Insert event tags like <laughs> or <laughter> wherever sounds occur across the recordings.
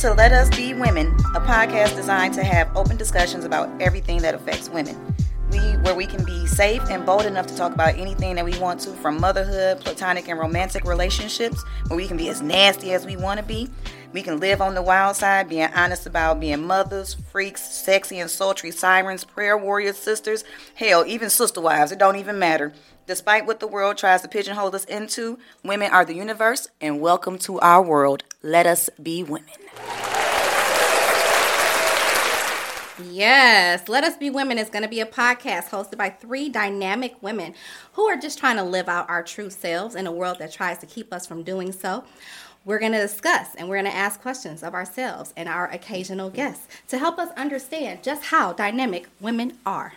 To Let Us Be Women, a podcast designed to have open discussions about everything that affects women. We, where we can be safe and bold enough to talk about anything that we want to, from motherhood, platonic and romantic relationships, where we can be as nasty as we want to be. We can live on the wild side, being honest about being mothers, freaks, sexy and sultry sirens, prayer warriors, sisters, hell, even sister wives. It don't even matter. Despite what the world tries to pigeonhole us into, women are the universe, and welcome to our world. Let us be women. Yes, Let Us Be Women is going to be a podcast hosted by three dynamic women who are just trying to live out our true selves in a world that tries to keep us from doing so. We're going to discuss and we're going to ask questions of ourselves and our occasional guests to help us understand just how dynamic women are.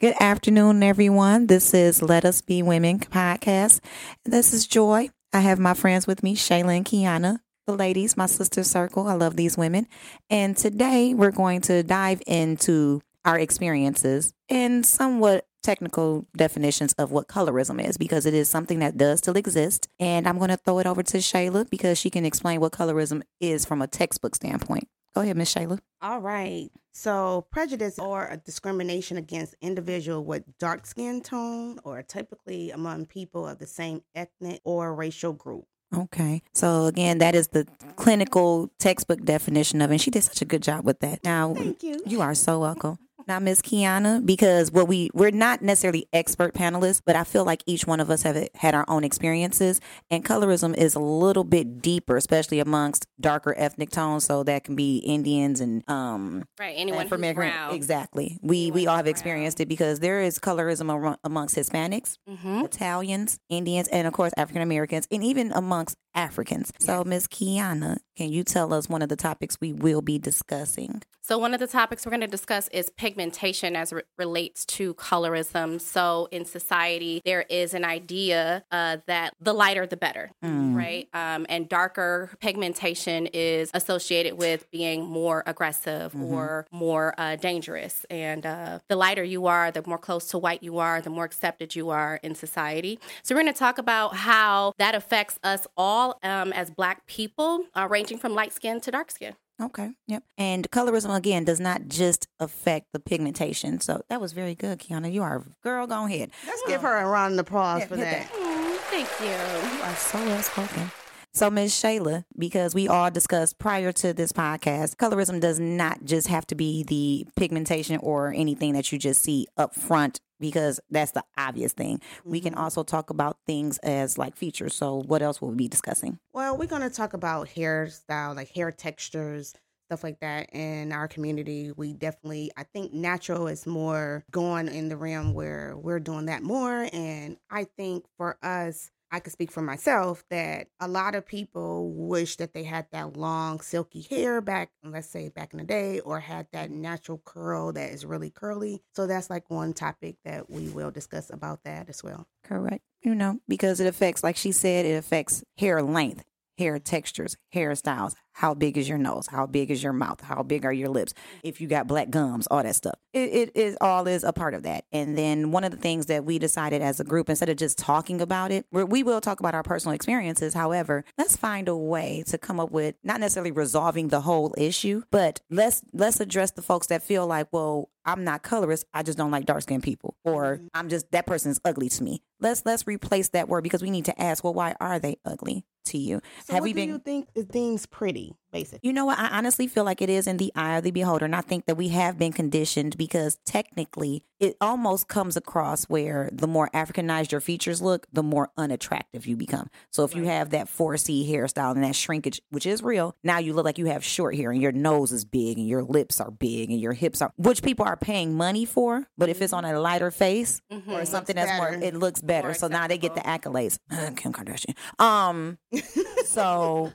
Good afternoon, everyone. This is Let Us Be Women podcast. This is Joy. I have my friends with me, Shayla and Kiana the ladies, my sister circle. I love these women. And today we're going to dive into our experiences and somewhat technical definitions of what colorism is because it is something that does still exist. And I'm going to throw it over to Shayla because she can explain what colorism is from a textbook standpoint. Go ahead, Miss Shayla. All right. So, prejudice or a discrimination against individual with dark skin tone or typically among people of the same ethnic or racial group. Okay. So again, that is the clinical textbook definition of it. And she did such a good job with that. Now, Thank you. You are so welcome. Now, Miss Kiana, because what we we're not necessarily expert panelists, but I feel like each one of us have had our own experiences, and colorism is a little bit deeper, especially amongst darker ethnic tones. So that can be Indians and um right anyone from brown. Exactly. We anyone we all have experienced it because there is colorism amongst Hispanics, mm-hmm. Italians, Indians, and of course African Americans, and even amongst Africans. So, Miss Kiana, can you tell us one of the topics we will be discussing? So, one of the topics we're going to discuss is pigmentation as it relates to colorism. So, in society, there is an idea uh, that the lighter the better, mm. right? Um, and darker pigmentation is associated with being more aggressive mm-hmm. or more uh, dangerous. And uh, the lighter you are, the more close to white you are, the more accepted you are in society. So, we're going to talk about how that affects us all um, as Black people, uh, ranging from light skin to dark skin. Okay. Yep. And colorism again does not just affect the pigmentation. So that was very good, Kiana. You are a girl. Go ahead. Let's give her a round of applause yeah, for that. that. Mm, thank you. You are so well spoken. So, Ms. Shayla, because we all discussed prior to this podcast, colorism does not just have to be the pigmentation or anything that you just see up front because that's the obvious thing. Mm-hmm. We can mm-hmm. also talk about things as like features. So, what else will we be discussing? Well, we're going to talk about hairstyle, like hair textures, stuff like that in our community. We definitely, I think natural is more going in the realm where we're doing that more. And I think for us, I can speak for myself that a lot of people wish that they had that long silky hair back, let's say back in the day, or had that natural curl that is really curly. So that's like one topic that we will discuss about that as well. Correct. You know, because it affects, like she said, it affects hair length hair textures, hairstyles. How big is your nose? How big is your mouth? How big are your lips? If you got black gums, all that stuff. It, it is all is a part of that. And then one of the things that we decided as a group, instead of just talking about it, we will talk about our personal experiences. However, let's find a way to come up with not necessarily resolving the whole issue, but let's let's address the folks that feel like, well, I'm not colorist. I just don't like dark skinned people, or mm-hmm. I'm just that person's ugly to me. Let's let's replace that word because we need to ask, well, why are they ugly? to you. So Have we been, do you think it deems pretty? Lee basically. You know what? I honestly feel like it is in the eye of the beholder. And I think that we have been conditioned because technically it almost comes across where the more Africanized your features look, the more unattractive you become. So if right. you have that 4C hairstyle and that shrinkage, which is real, now you look like you have short hair and your nose is big and your lips are big and your hips are, which people are paying money for. But if it's on a lighter face mm-hmm. or something that's more, it looks better. More so now they get the accolades. <laughs> Kim Kardashian. Um, <laughs> so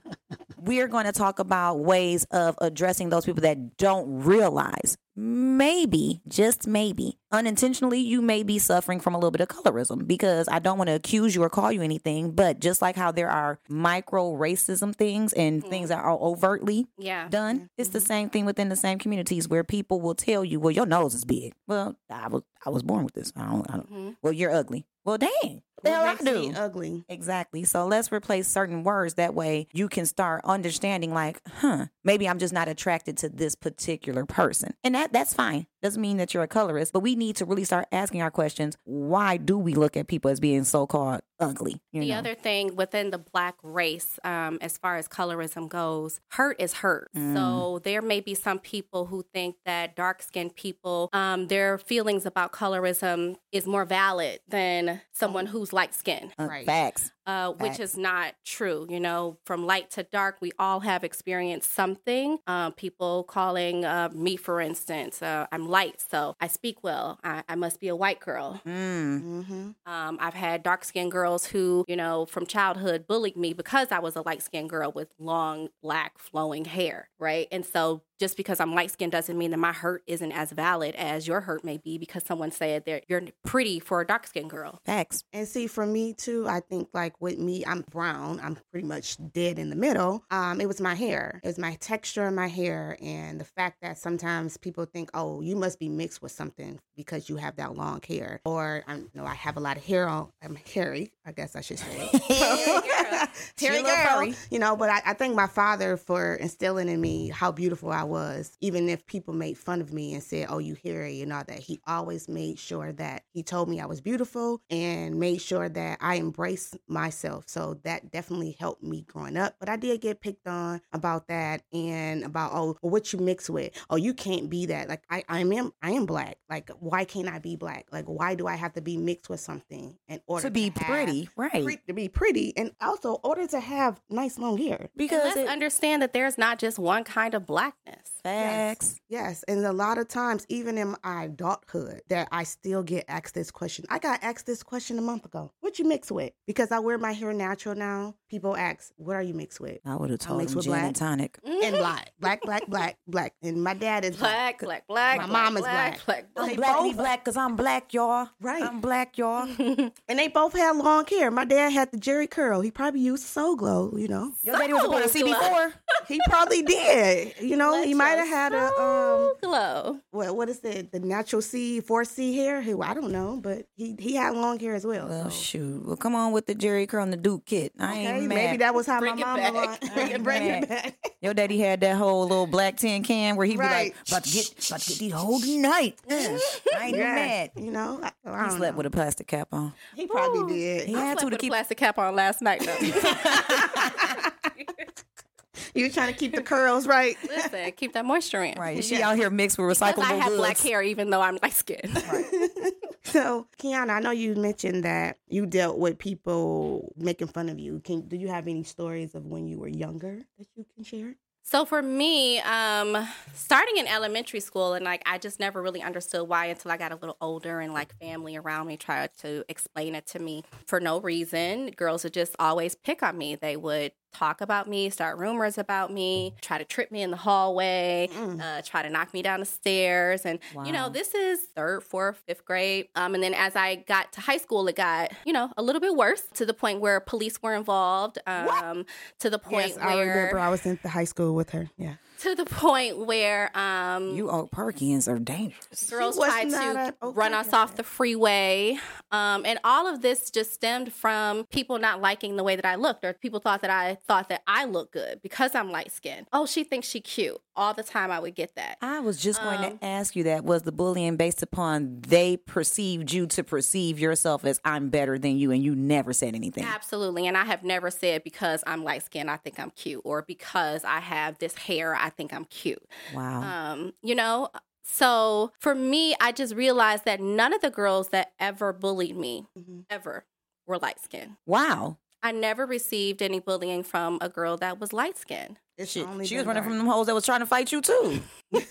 we're going to talk about ways of addressing those people that don't realize maybe, just maybe, unintentionally you may be suffering from a little bit of colorism because I don't want to accuse you or call you anything, but just like how there are micro racism things and things that are overtly Yeah. done, it's the same thing within the same communities where people will tell you, "Well, your nose is big." Well, I was I was born with this. I don't. I don't Mhm. Well, you're ugly. Well, dang. The hell I do? ugly. Exactly. So let's replace certain words. That way you can start understanding like, huh, maybe I'm just not attracted to this particular person. And that that's fine. Doesn't mean that you're a colorist, but we need to really start asking our questions. Why do we look at people as being so called ugly? You The know? other thing within the black race, um, as far as colorism goes, hurt is hurt. Mm. So there may be some people who think that dark skinned people, um, their feelings about colorism is more valid than someone who's light skinned. Uh, Right. Facts. Uh, which is not true. You know, from light to dark, we all have experienced something. Uh, people calling uh, me, for instance, uh, I'm light, so I speak well. I, I must be a white girl. Mm. Mm-hmm. Um, I've had dark skinned girls who, you know, from childhood bullied me because I was a light skinned girl with long, black, flowing hair, right? And so just because I'm light skinned doesn't mean that my hurt isn't as valid as your hurt may be because someone said that you're pretty for a dark skinned girl. Facts. And see, for me too, I think like with me, I'm brown. I'm pretty much dead in the middle. Um, it was my hair. It was my texture of my hair, and the fact that sometimes people think, "Oh, you must be mixed with something because you have that long hair," or I know I have a lot of hair on. I'm hairy, I guess I should say. <laughs> girl. <laughs> Hairy little girl. You know, but I, I thank my father for instilling in me how beautiful I was, even if people made fun of me and said, "Oh, you hairy," and all that. He always made sure that he told me I was beautiful and made sure that I embraced myself. So that definitely helped me growing up. But I did get picked on about that and about oh, what you mix with. Oh, you can't be that. Like I, I am, I am black. Like why can't I be black? Like why do I have to be mixed with something in order To be have- pretty, right? pre- to be pretty, and also order to have nice long hair. And because let's it, understand that there's not just one kind of blackness. Facts. Yes, and a lot of times, even in my adulthood, that I still get asked this question. I got asked this question a month ago. What you mix with? Because I wear my hair natural now. People ask, "What are you mixed with?" I would have told mixed him with gin black. and tonic. And <laughs> black, black, black, black, black. And my dad is black. Black, black, black. My black, mom is black. black. black, They I'm black, both- black, because I'm black, y'all. Right. I'm black, y'all. <laughs> And they both had long hair. My dad had the Jheri curl. He probably used Soul Glo. You know, Your daddy was born to see Glow. before. he probably did. You know, he might have had a um. glow. what what is it? the natural C four C hair? Who I don't know, but he he had long hair as well. Well, so. shoot. Well, come on with the Jheri curl and the Duke kit. I Okay, ain't mad. maybe that was how Bring my it mom back. was. I Bring it <laughs> back. Your daddy had that whole little black tin can where he'd Right. be like, about to get, about to get these whole night. <laughs> I ain't Yeah, mad. You know, I, I He don't slept know. with a plastic cap on. He probably Ooh. did. He I had slept to to with a keep. plastic cap on last night though. <laughs> You was trying to keep the curls right. <laughs> Listen, keep that moisture in. Right. She Yeah. out here mixed with Because recyclable I have goods. black hair even though I'm light skinned. Right. <laughs> so, Kiana, I know you mentioned that you dealt with people making fun of you. Can do you have any stories of when you were younger that you can share? So for me, um, starting in elementary school and like I just never really understood why until I got a little older and like family around me tried to explain it to me for no reason. Girls would just always pick on me. They would talk about me, start rumors about me, try to trip me in the hallway, Mm. uh, try to knock me down the stairs. And, you know, this is third, fourth, fifth grade. Um, and then as I got to high school, it got, you know, a little bit worse to the point where police were involved. Um, to the point Yes, I where remember I was in the high school with her. Yeah. To the point where um You old Perkins are dangerous. girls was tried to a- okay, run us off the freeway um and all of this just stemmed from people not liking the way that I looked or people thought that I thought that I looked good because I'm light skinned oh she thinks she cute all the time I would get that I was just going Um, to ask you that. Was the bullying based upon they perceived you to perceive yourself as I'm better than you and you never said anything? Absolutely. And I have never said because I'm light skinned, I think I'm cute, or because I have this hair, I think I'm cute. Wow. Um, you know, so for me, I just realized that none of the girls that ever bullied me, Mhm. ever, were light skinned. wow. I never received any bullying from a girl that was light skinned. It's She, she was running from them hoes that was trying to fight you too. <laughs>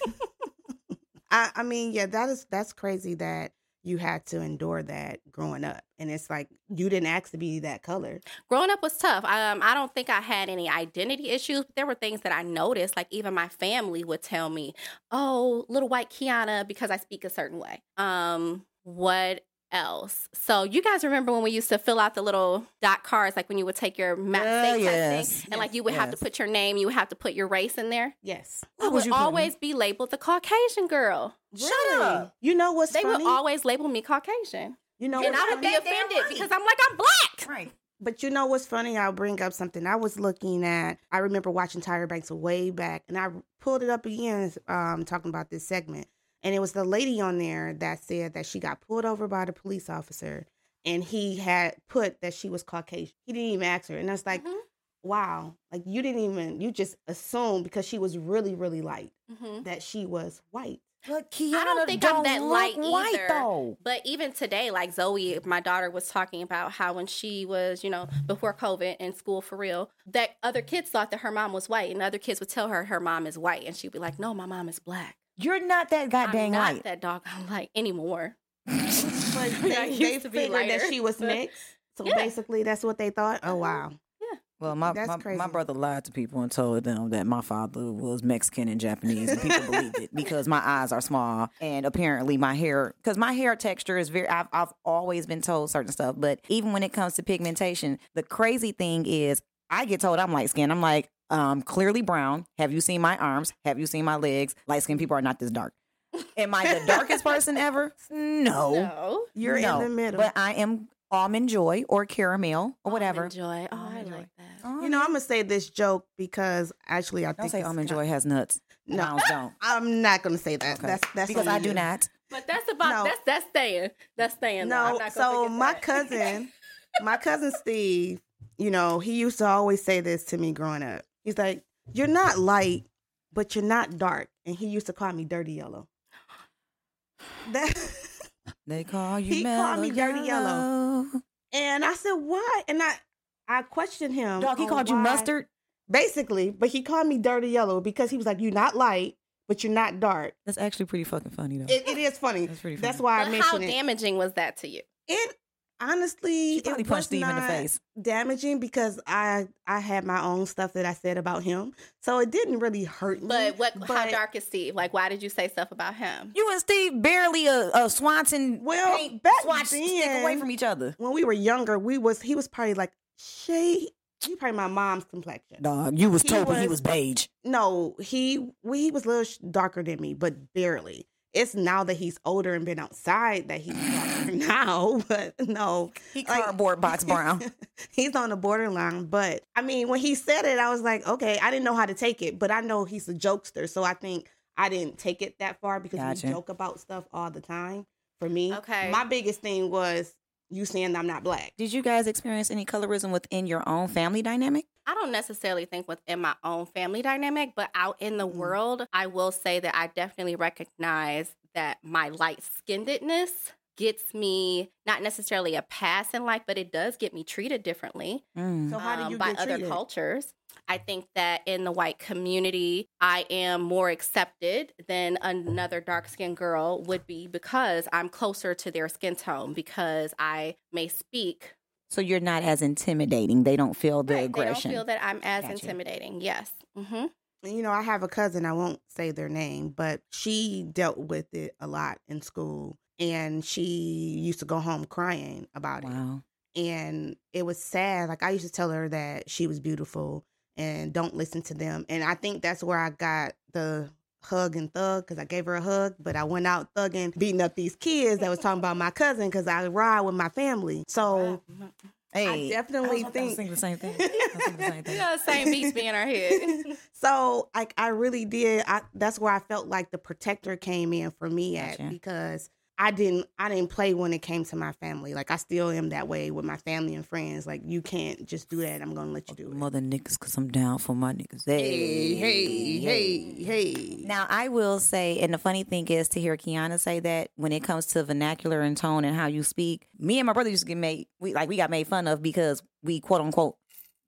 I, I mean, yeah, that is that's crazy that you had to endure that growing up. And it's like you didn't ask to be that color. growing up was tough. Um, I don't think I had any identity issues. But there were things that I noticed, like even my family would tell me, "Oh, little white Kiana," because I speak a certain way. Um, what else? So you guys remember when we used to fill out the little dot cards, like when you would take your math Yeah, state yes. thing, and like you would have to put your name, you would have to put your race in there. Yes. I What would you always be labeled the Caucasian girl. Shut Really? up. You know what's They funny? would always label me Caucasian, you know and I would be offended right. because I'm like I'm black. Right. But you know what's funny? I'll bring up something. I was looking at, I remember watching Tyra Banks way back, and I pulled it up again, um, talking about this segment. And it was the lady on there that said that she got pulled over by the police officer, and he had put that she was Caucasian. He didn't even ask her. And I was like, Mhm. wow, like you didn't even, you just assumed because she was really, really light Mhm. that she was white. But Kiana I don't think I'm that light white either. though. But even today, like Zoe, my daughter was talking about how when she was, you know, before COVID in school for real, that other kids thought that her mom was white, and other kids would tell her her mom is white, and she'd be like, "No, my mom is black. You're not that goddamn I'm not light. that dog I'm <laughs> like anymore." <laughs> But I they, used they to be figured that she was but- mixed. So Yeah. basically, that's what they thought. Oh, Mhm. wow. Well, my, my, my brother lied to people and told them that my father was Mexican and Japanese, and people believed it <laughs> because my eyes are small and apparently my hair, because my hair texture is very. I've I've always been told certain stuff, but even when it comes to pigmentation, the crazy thing is I get told I'm light skinned. I'm like, um, clearly brown. Have you seen my arms? Have you seen my legs? Light skinned people are not this dark. Am I the <laughs> darkest person ever? No. No, You're in the middle. But I am almond joy or caramel or whatever. Almond joy. Oh, I Almond Joy. like that. Oh, You know, I'm gonna say this joke because actually, I don't think say almond joy has nuts. No. Mounds don't. <laughs> I'm not gonna say that. Okay. That's that's because on I do not. But that's about No. that's that's staying. That's staying. though. I'm No, not so my that. cousin, <laughs> my cousin Steve, you know, he used to always say this to me growing up. He's like, "You're not light, but you're not dark," and he used to call me dirty yellow. <sighs> That, <laughs> They call you He called me dirty yellow. yellow. and I said, "What?" And I, I questioned him. Dog, he on called you why- mustard. basically, but he called me dirty yellow because he was like, "You're not light, but you're not dark." That's actually pretty fucking funny though. It, it is funny. That's pretty That's funny. why I But how mentioned it. damaging was that to you? It honestly, She probably it punched was Steve in the not face. damaging because I I had my own stuff that I said about him, so it didn't really hurt me. But what? how dark is Steve? Like, why did you say stuff about him? You and Steve barely a, a Swanson Well, paint back swatch stick then- away from each other. When we were younger, we was he was probably like shade. He probably my mom's complexion. Dog, you was He told he was- was beige. No, he we, he was a little darker than me, but barely. It's now that he's older and been outside that he's <laughs> now. But no, He Like- cardboard box brown. <laughs> he's on the borderline. But I mean, when he said it, I was like, okay, I didn't know how to take it, but I know he's a jokester, so I think I didn't take it that far because Gotcha. we joke about stuff all the time. For me, Okay. my biggest thing was you saying I'm not black. Did you guys experience any colorism within your own family dynamic? I don't necessarily think within my own family dynamic, but out in the Mhm. world, I will say that I definitely recognize that my light skinnedness gets me not necessarily a pass in life, but it does get me treated differently Mm. So how do um, you by get other treated? cultures. I think that in the white community, I am more accepted than another dark skinned girl would be because I'm closer to their skin tone, because I may speak. So you're not as intimidating. They don't feel the Right, aggression. They don't feel that I'm as Gotcha. intimidating. Yes. hmm you know, I have a cousin, I won't say their name, but she dealt with it a lot in school. And she used to go home crying about it. And it was sad. Like I used to tell her that she was beautiful and don't listen to them. And I think that's where I got the hug and thug because I gave her a hug, but I went out thugging, beating up these kids that was talking about my cousin because I ride with my family. So Hey, definitely I was think- the same thing. I was <laughs> the same thing. Yeah, same beats be in our head. <laughs> so like, I really did. I that's where I felt like the protector came in for me at Gotcha. because I didn't I didn't play when it came to my family. Like I still am that way with my family and friends. Like you can't just do that. I'm gonna let you do it. Mother niggas, cause I'm down for my niggas. Hey, hey, hey, hey. Now I will say, and the funny thing is to hear Kiana say that when it comes to vernacular and tone and how you speak, me and my brother used to get made we like we got made fun of because we quote unquote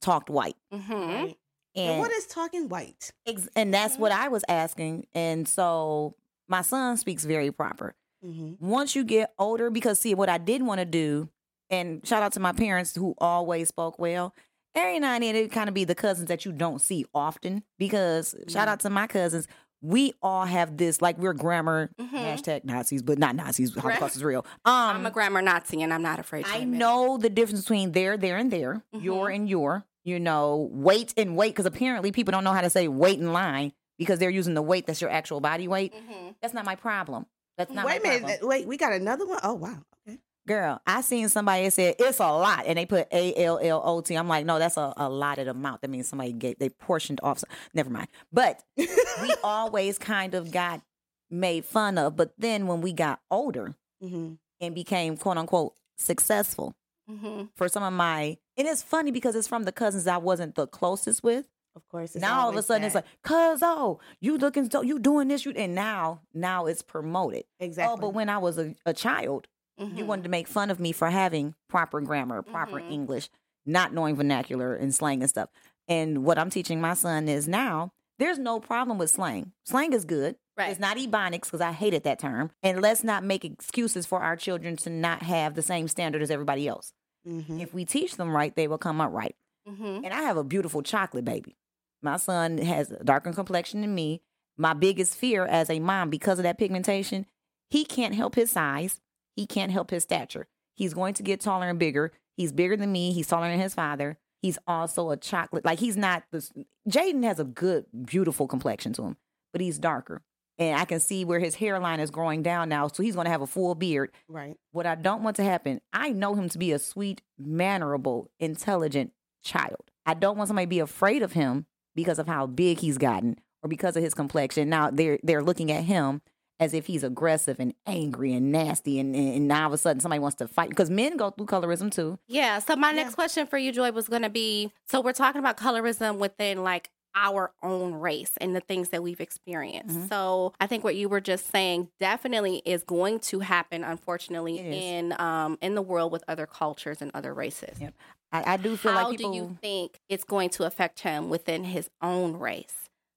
talked white. hmm Right. And And what is talking white? Ex- and that's what I was asking. And so my son speaks very proper. Mm-hmm. Once you get older, because see, what I didn't want to do, and shout out to my parents who always spoke well. Every now and then it kind of be the cousins that you don't see often. Because shout out to my cousins, we all have this like we're grammar Mhm. hashtag Nazis, but not Nazis. Holocaust is real. Um, I'm a grammar Nazi, and I'm not afraid. To I admit know the difference between there, there, and there, your and your. You know, wait and wait, because apparently people don't know how to say wait in line because they're using the weight that's your actual body weight. Mhm. That's not my problem. That's not Wait a minute. problem. Wait, we got another one? Oh, wow. Okay. Girl, I seen somebody that said it's a lot, and they put A L L O T. I'm like, no, that's a, a allotted amount. That means somebody gave they portioned off. some- Never mind. But we <laughs> always kind of got made fun of. But then when we got older Mm-hmm. and became quote unquote successful, Mhm. for some of my and it's funny because it's from the cousins I wasn't the closest with. Of course. it's now all of a sudden it's like, cuz oh, you looking so you doing this, you and now now it's promoted. exactly. Oh, but when I was a, a child, you Mhm. wanted to make fun of me for having proper grammar, proper Mhm. English, not knowing vernacular and slang and stuff. And what I'm teaching my son is now there's no problem with slang. Slang is good. Right. It's not ebonics because I hated that term. And let's not make excuses for our children to not have the same standard as everybody else. Mhm. If we teach them right, they will come up right. Mhm. And I have a beautiful chocolate baby. My son has a darker complexion than me. My biggest fear as a mom, because of that pigmentation, he can't help his size. He can't help his stature. He's going to get taller and bigger. He's bigger than me. He's taller than his father. He's also a chocolate. Like he's not this. Jaden has a good, beautiful complexion to him, but he's darker. And I can see where his hairline is growing down now. So he's going to have a full beard. Right. What I don't want to happen, I know him to be a sweet, mannerable, intelligent child. I don't want somebody to be afraid of him because of how big he's gotten or because of his complexion. Now they're they're looking at him as if he's aggressive and angry and nasty and, and now all of a sudden somebody wants to fight because men go through colorism too. Yeah. So my next question for you, Joy, was going to be: so we're talking about colorism within like our own race and the things that we've experienced. Mhm. So I think what you were just saying definitely is going to happen, unfortunately, in um in the world with other cultures and other races. Yeah. I, I do feel How like people do you think it's going to affect him within his own race?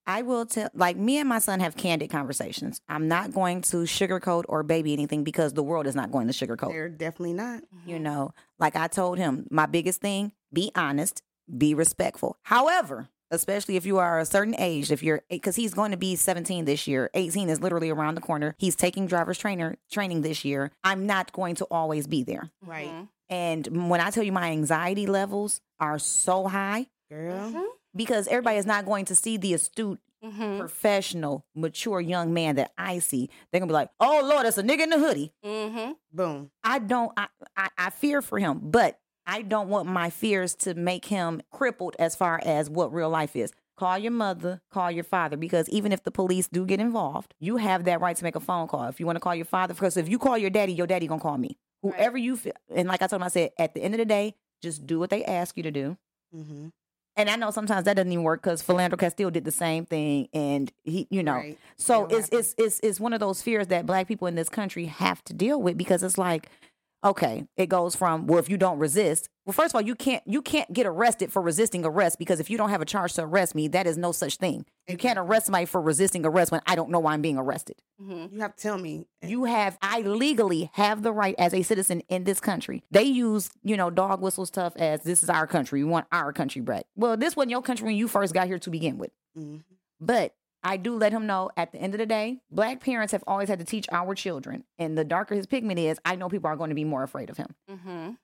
I will tell, like, me and my son have candid conversations. I'm not going to sugarcoat or baby anything because the world is not going to sugarcoat. They're definitely not. You know, like I told him, my biggest thing be honest, be respectful. However, especially if you are a certain age, if you're, because he's going to be 17 this year, 18 is literally around the corner. He's taking driver's trainer training this year. I'm not going to always be there. Right. Mhm. And when I tell you my anxiety levels are so high, Girl. Mhm. because everybody is not going to see the astute Mhm. professional, mature young man that I see, they're gonna be like, "Oh Lord, that's a nigga in the hoodie." Mhm. Boom. I don't. I, I I fear for him, but I don't want my fears to make him crippled as far as what real life is. Call your mother, call your father, because even if the police do get involved, you have that right to make a phone call. If you want to call your father, because if you call your daddy, your daddy gonna call me. Right. Whoever you feel, and like I told him, I said, at the end of the day, just do what they ask you to do. Mm-hmm. And I know sometimes that doesn't even work because Philando Castile did the same thing, and he, you know, Right. so it's, it's it's it's one of those fears that black people in this country have to deal with because it's like, okay, it goes from well, if you don't resist, well, first of all, you can't you can't get arrested for resisting arrest because if you don't have a charge to arrest me, that is no such thing. You can't arrest somebody for resisting arrest when I don't know why I'm being arrested. Mhm. You have to tell me. You have I legally have the right as a citizen in this country. They use, you know, dog whistle stuff as this is our country. We want our country back. Well, this wasn't your country when you first got here to begin with. Mhm. But I do let him know at the end of the day, black parents have always had to teach our children. And the darker his pigment is, I know people are going to be more afraid of him. Mhm.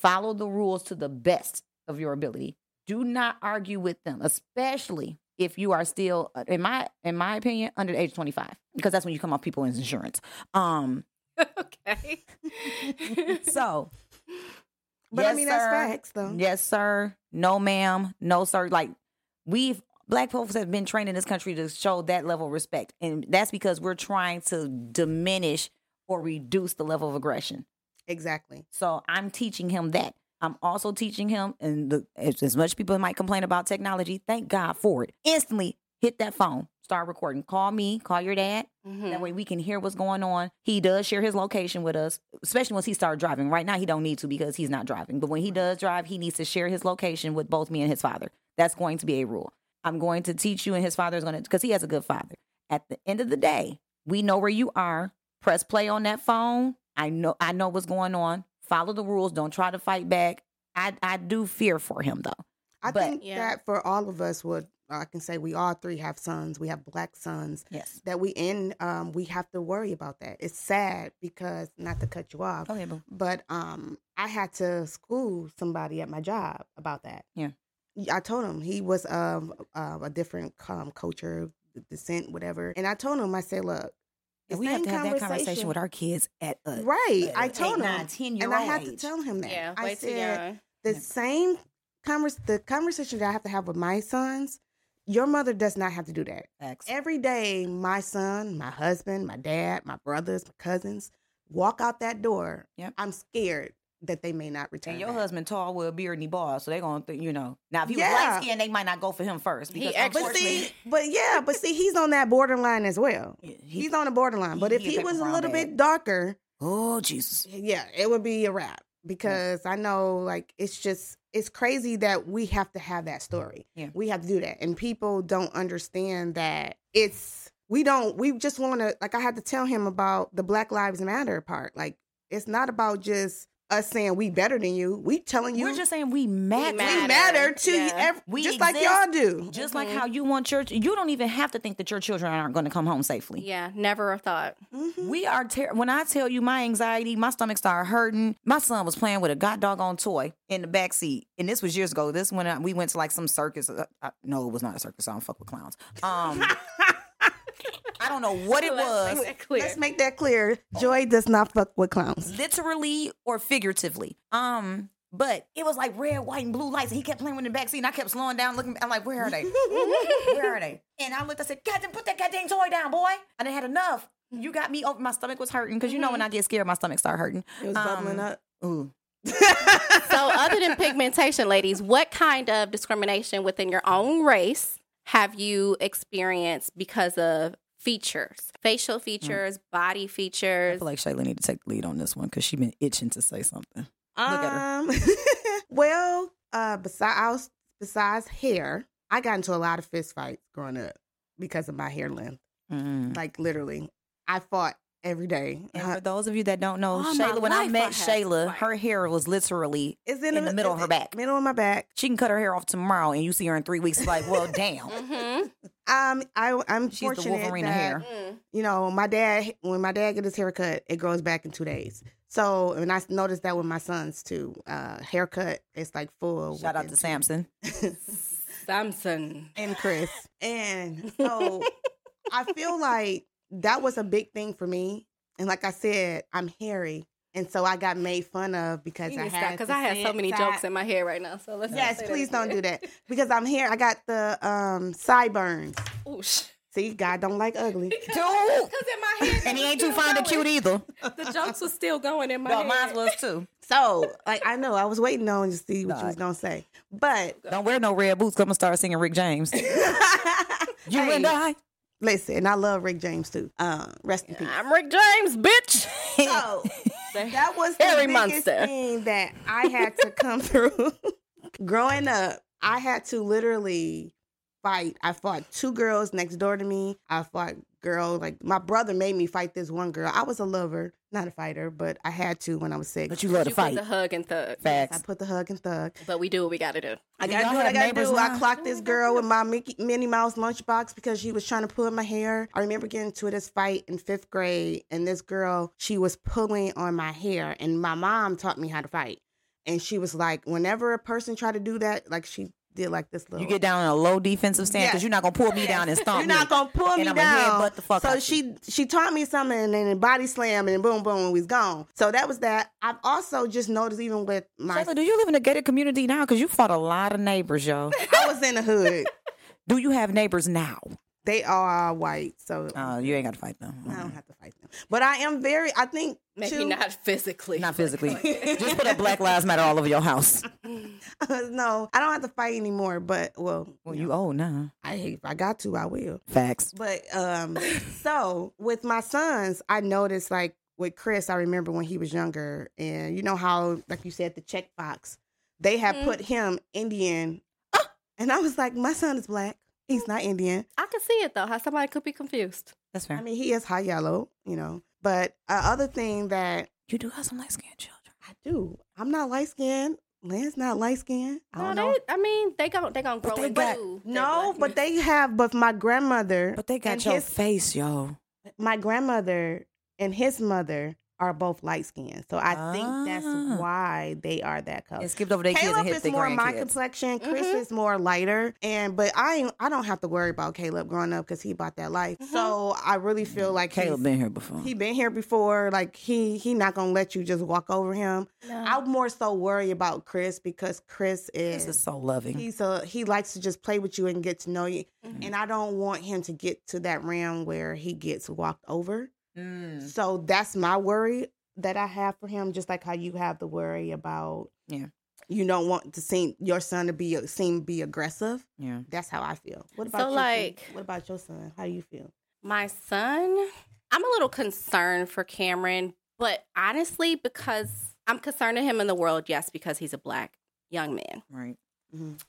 Follow the rules to the best of your ability. Do not argue with them, especially if you are still, uh, in my in my opinion, under the age of 25. Because that's when you come off people's insurance. Um, <laughs> okay. <laughs> so But I Yes, mean, that's sir. facts, though. Yes, sir. No, ma'am. No, sir. Like we've black folks have been trained in this country to show that level of respect, and that's because we're trying to diminish or reduce the level of aggression. Exactly. So I'm teaching him that. I'm also teaching him, and the, as, as much people might complain about technology, thank God for it. Instantly hit that phone, start recording. Call me, call your dad. Mhm. That way we can hear what's going on. He does share his location with us, especially once he started driving. Right now he don't need to because he's not driving. But when he does drive, he needs to share his location with both me and his father. That's going to be a rule. I'm going to teach you and his father is going to because he has a good father. At the end of the day, we know where you are. Press play on that phone. I know I know what's going on. Follow the rules. Don't try to fight back. I I do fear for him though. I But- think Yeah. that for all of us would I can say we all three have sons. We have black sons Yes. that we in um we have to worry about that. It's sad because not to cut you off, Go ahead, boo. but um I had to school somebody at my job about that. Yeah. I told him he was of um, a different um, culture, descent, whatever, and I told him I said, look. And we have to have that conversation with our kids at uh, Right, uh, I eight, told him, nine, 10 year and I old had to tell him that. Yeah, I said, the Yeah. same convers the conversation that I have to have with my sons, your mother does not have to do that. Facts. Every day, my son, my husband, my dad, my brothers, my cousins walk out that door. Yep. I'm scared that they may not return. And your back. husband tall with a beard and he bald, so they gonna think, you know. Now if he was Yeah. light skinned, they might not go for him first. He Because extra- But see, but yeah, but see, he's on that borderline as well. he- He's on the borderline. But if he he was a little bag. bit darker, oh Jesus. yeah, it would be a wrap. Because I know, like, it's just it's crazy that we have to have that story. Yeah. We have to do that, and people don't understand that it's we don't. We just want to like I had to tell him about the Black Lives Matter part. Like, it's not about just us saying we better than you. We telling you We're just saying we matter. matter. we matter to you, Yeah. ev- We just like y'all do. Just like Mhm. how you want church, you don't even have to think that your children aren't going to come home safely. Yeah, never a thought. Mhm. We are ter- when I tell you my anxiety, my stomach started hurting. My son was playing with a god doggone toy in the back seat, and this was years ago. This when I, we went to like some circus. Uh, uh, no, it was not a circus. I don't fuck with clowns. Um, <laughs> I don't know what it Let's was, make that clear. Let's make that clear. Joy does not fuck with clowns. literally or figuratively. Um, but it was like red, white, and blue lights, and he kept playing with the back seat, and I kept slowing down, looking. I'm like, where are they? <laughs> Where are they? And I looked. I said, "Goddamn, put that goddamn toy down, boy." I didn't had enough. You got me over. My stomach was hurting because you know when I get scared, my stomach start hurting. It was bubbling Um, up. Ooh. <laughs> so, other than pigmentation, ladies, what kind of discrimination within your own race have you experienced because of features, facial features, body features. I feel like Shayla need to take the lead on this one because she's been itching to say something. Look at her. Um, <laughs> well, uh, besides besides hair, I got into a lot of fist fights growing up because of my hair length. Mm. Like literally, I fought every day. And Uh, for those of you that don't know, All Shayla, when I met I Shayla, fight. her hair was literally it's in the middle of her back. Middle of my back. she can cut her hair off tomorrow, and you see her in three weeks. Like, well, <laughs> damn, hmm Um, I I'm she's the Wolverine that hair. Mm. you know my dad when my dad get his haircut, it grows back in two days. So and I noticed that with my sons too. Uh, haircut, it's like full. Shout out within to Samson. <laughs> Samson. and Chris. <laughs> And so I feel like that was a big thing for me. And like I said, I'm hairy. And so I got made fun of because I had Because I have so many side- jokes in my hair right now. So let's Yes, please don't do that. <laughs> Because I'm here. I got the um sideburns. Oh, sh- See, God don't like ugly. <laughs> Dude, Because in my head, and he ain't too still fine to cute either. The jokes were still going in my No, head. mine was too. <laughs> So, like, I know I was waiting on to see what you was gonna say, but Don't wear no red boots. I'm gonna start singing Rick James. You Hey, and I. listen, I love Rick James too. Uh, rest in peace. I'm Rick James, bitch. So <laughs> that was the Hairy biggest monster. thing that I had to come <laughs> through. Growing up, I had to literally fight. I fought two girls next door to me. I fought girls like my brother made me fight this one girl. I was a lover, not a fighter, but I had to when I was six. But you love to You put fight. the hug and thug. Facts. I put the hug and thug. But we do what we got to do. I gotta y'all do what I gotta do. now? I clocked this girl with my Mickey, Minnie Mouse lunchbox because she was trying to pull my hair. I remember getting to this fight in fifth grade, and this girl, she was pulling on my hair, and my mom taught me how to fight. And she was like, whenever a person tried to do that, like she did like this little. You get down in a low defensive stance because you're not gonna pull me down and <laughs> stomp You're not me. gonna pull And me down. headbutt the fuck so out you. she she taught me something and then body slam and boom boom we was gone. So that was that. I've also just noticed even with my Shayla, do you live in a gated community now? Because you fought a lot of neighbors, yo. <laughs> I was in the hood. <laughs> do you have neighbors now? They are white, so Oh, you ain't got to fight them. I don't have to fight them. But I am very. I think Maybe too, not physically. Not physically. <laughs> Just put a Black Lives Matter all over your house. <laughs> no, I don't have to fight anymore. But well, Well, you old now. I if I got to, I will. Facts. But um, <laughs> so with my sons, I noticed like with Chris, I remember when he was younger, and you know how, like you said, the check box, they had Mhm. put him Indian, and I was like, my son is black. He's not Indian. I can see it though. How somebody could be confused. That's fair. I mean, he is high yellow, you know. But uh, other thing that You do have some light skinned children. I do, I'm not light skinned. Lynn's not light skinned. I No, don't know. they, I mean, they gon' they gonna grow they into got- their No, but they have. But my grandmother, But they got your his, face, yo. my grandmother and his mother are both light skinned. So I think Ah. that's why they are that color. And skipped over their kids and Caleb hit is more my complexion. Chris Mhm. is more lighter, and but I I don't have to worry about Caleb growing up because he bought that life. So I really feel like Caleb been here before. he been here before. Like he he not gonna let you just walk over him. No. I more so worry about Chris because Chris is. is so loving. He's a he likes to just play with you and get to know you, Mhm. and I don't want him to get to that realm where he gets walked over. Mm. So that's my worry that I have for him, just like how you have the worry about Yeah. you don't want to seem your son to be seem be aggressive. Yeah. That's how I feel. What about So, you? like- what about your son? How do you feel? My son, I'm a little concerned for Cameron, but honestly, because I'm concerned to him in the world, yes, because he's a black young man. Right.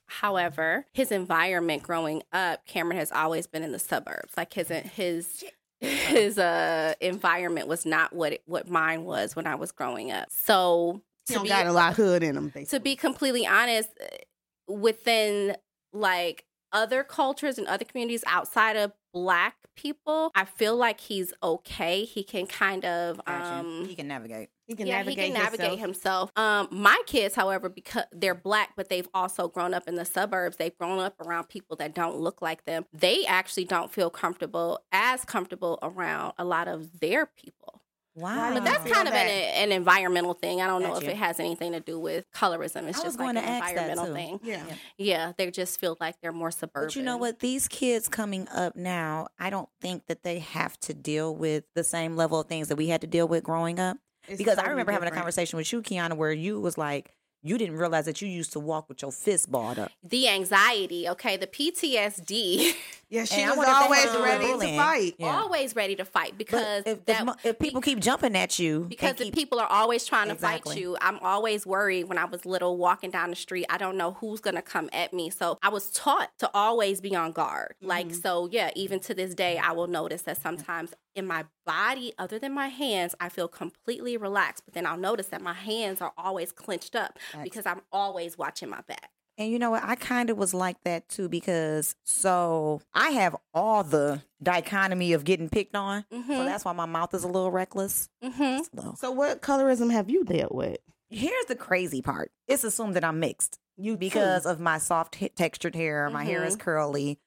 However, his environment growing up, Cameron has always been in the suburbs. Like his his his uh environment was not what it, what mine was when I was growing up. So He be got a lot of hood in him. Basically. to be completely honest, uh, within like other cultures and other communities outside of black people, I feel like he's okay. He can kind of Gotcha. um he can navigate. He can yeah, navigate, he can navigate himself. himself. Um, my kids, however, because they're black, but they've also grown up in the suburbs. They've grown up around people that don't look like them. They actually don't feel comfortable as comfortable around a lot of their people. Wow. But that's kind of an, that? an environmental thing. I don't know if it has anything to do with colorism. It's I just like an environmental too. thing. Yeah. Yeah, they just feel like they're more suburban. But you know what? These kids coming up now, I don't think that they have to deal with the same level of things that we had to deal with growing up. It's because I totally remember having a conversation with you, Kiana, where you was like, you didn't realize that you used to walk with your fist balled up. The anxiety, okay, the PTSD, <laughs> Yeah, she And was wonder if that always has to do with ready to fight. Yeah. always ready to fight because if, that if, if people keep jumping at you, because and the keep, people are always trying to Exactly. fight you. I'm always worried when I was little walking down the street. I don't know who's going to come at me. So I was taught to always be on guard. Like, Mm-hmm. so yeah, even to this day, I will notice that sometimes in my body, other than my hands, I feel completely relaxed. But then I'll notice that my hands are always clenched up Facts. because I'm always watching my back. And you know what? I kind of was like that too because so I have all the dichotomy of getting picked on. So Mhm. that's why my mouth is a little reckless. hmm It's a little- So what colorism have you dealt with? Here's the crazy part. It's assumed that I'm mixed You because of my soft hi- textured hair. My hair is curly.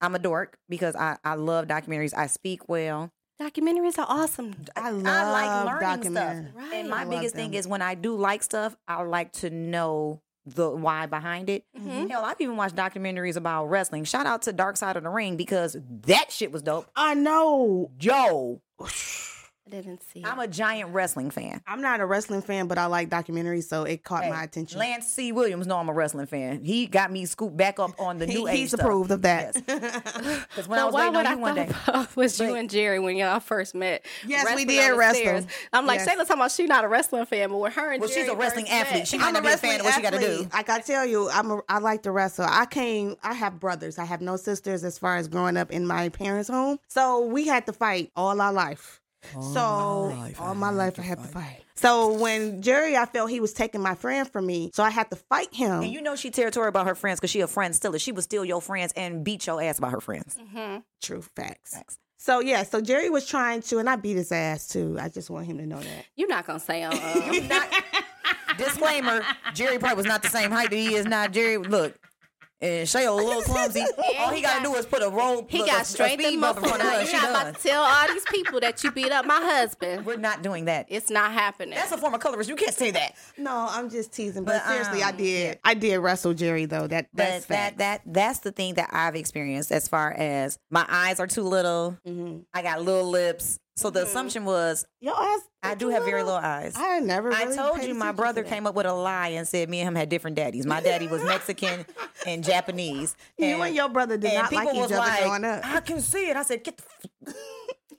I'm a dork because I, I love documentaries. I speak well. Documentaries are awesome. I love I love like learning stuff. documentaries. Right. And my I love biggest thing is when I do like stuff, I like to know the why behind it. Mhm. Hell, I've even watched documentaries about wrestling. Shout out to Dark Side of the Ring because that shit was dope. I know. Yo, <sighs> <laughs> I didn't see. I'm it. a giant wrestling fan. I'm not a wrestling fan, but I like documentaries, so it caught Hey, my attention. Lance C. Williams no, I'm a wrestling fan. He got me scooped back up on the He- new age he's stuff. approved of that. <laughs> Because when I was why waiting would on I you one day, about was you and Jerry when y'all first met? Yes, we wrestling did on the wrestle. stairs. I'm like, Yes. Shayla's talking about she's not a wrestling fan, but with her and Well, she's Jerry a wrestling first met- athlete. She might I'm a not be a wrestling fan of what she got to do. athlete. Like I tell you, I'm a, I like to wrestle. I came. I have brothers. I have no sisters as far as growing up in my parents' home. So we had to fight all our life. So all my life I had to fight. So when Jerry, I felt he was taking my friend from me, so I had to fight him. And you know she territorial about her friends because she a friend stealer. She would steal your friends and beat your ass about her friends. Mhm. True facts. Facts. So yeah, so Jerry was trying to, and I beat his ass too. I just want him to know that. You're not gonna say um, um <laughs> Disclaimer: Jerry probably was not the same height that he is now. Jerry, look, and Shay a little clumsy. <laughs> All he gotta do is put a roll. he got a, strength a and in muscle. front of her. you're She not done. about to tell all these people that you beat up my husband. We're not doing that. It's not happening. That's a form of colorism. You can't say that. No, I'm just teasing. But, But, seriously, I um, did. I did wrestle Jerry though. That But that's that that that's the thing that I've experienced as far as my eyes are too little. Mm-hmm. I got little lips. So the assumption was Your ass. I do have very little eyes. I never. I told you my brother came up with a lie and said me and him had different daddies. My daddy was Mexican and <laughs> Japanese. You and your brother did and not like each was other like, growing up. I can see it. I said, get the. F-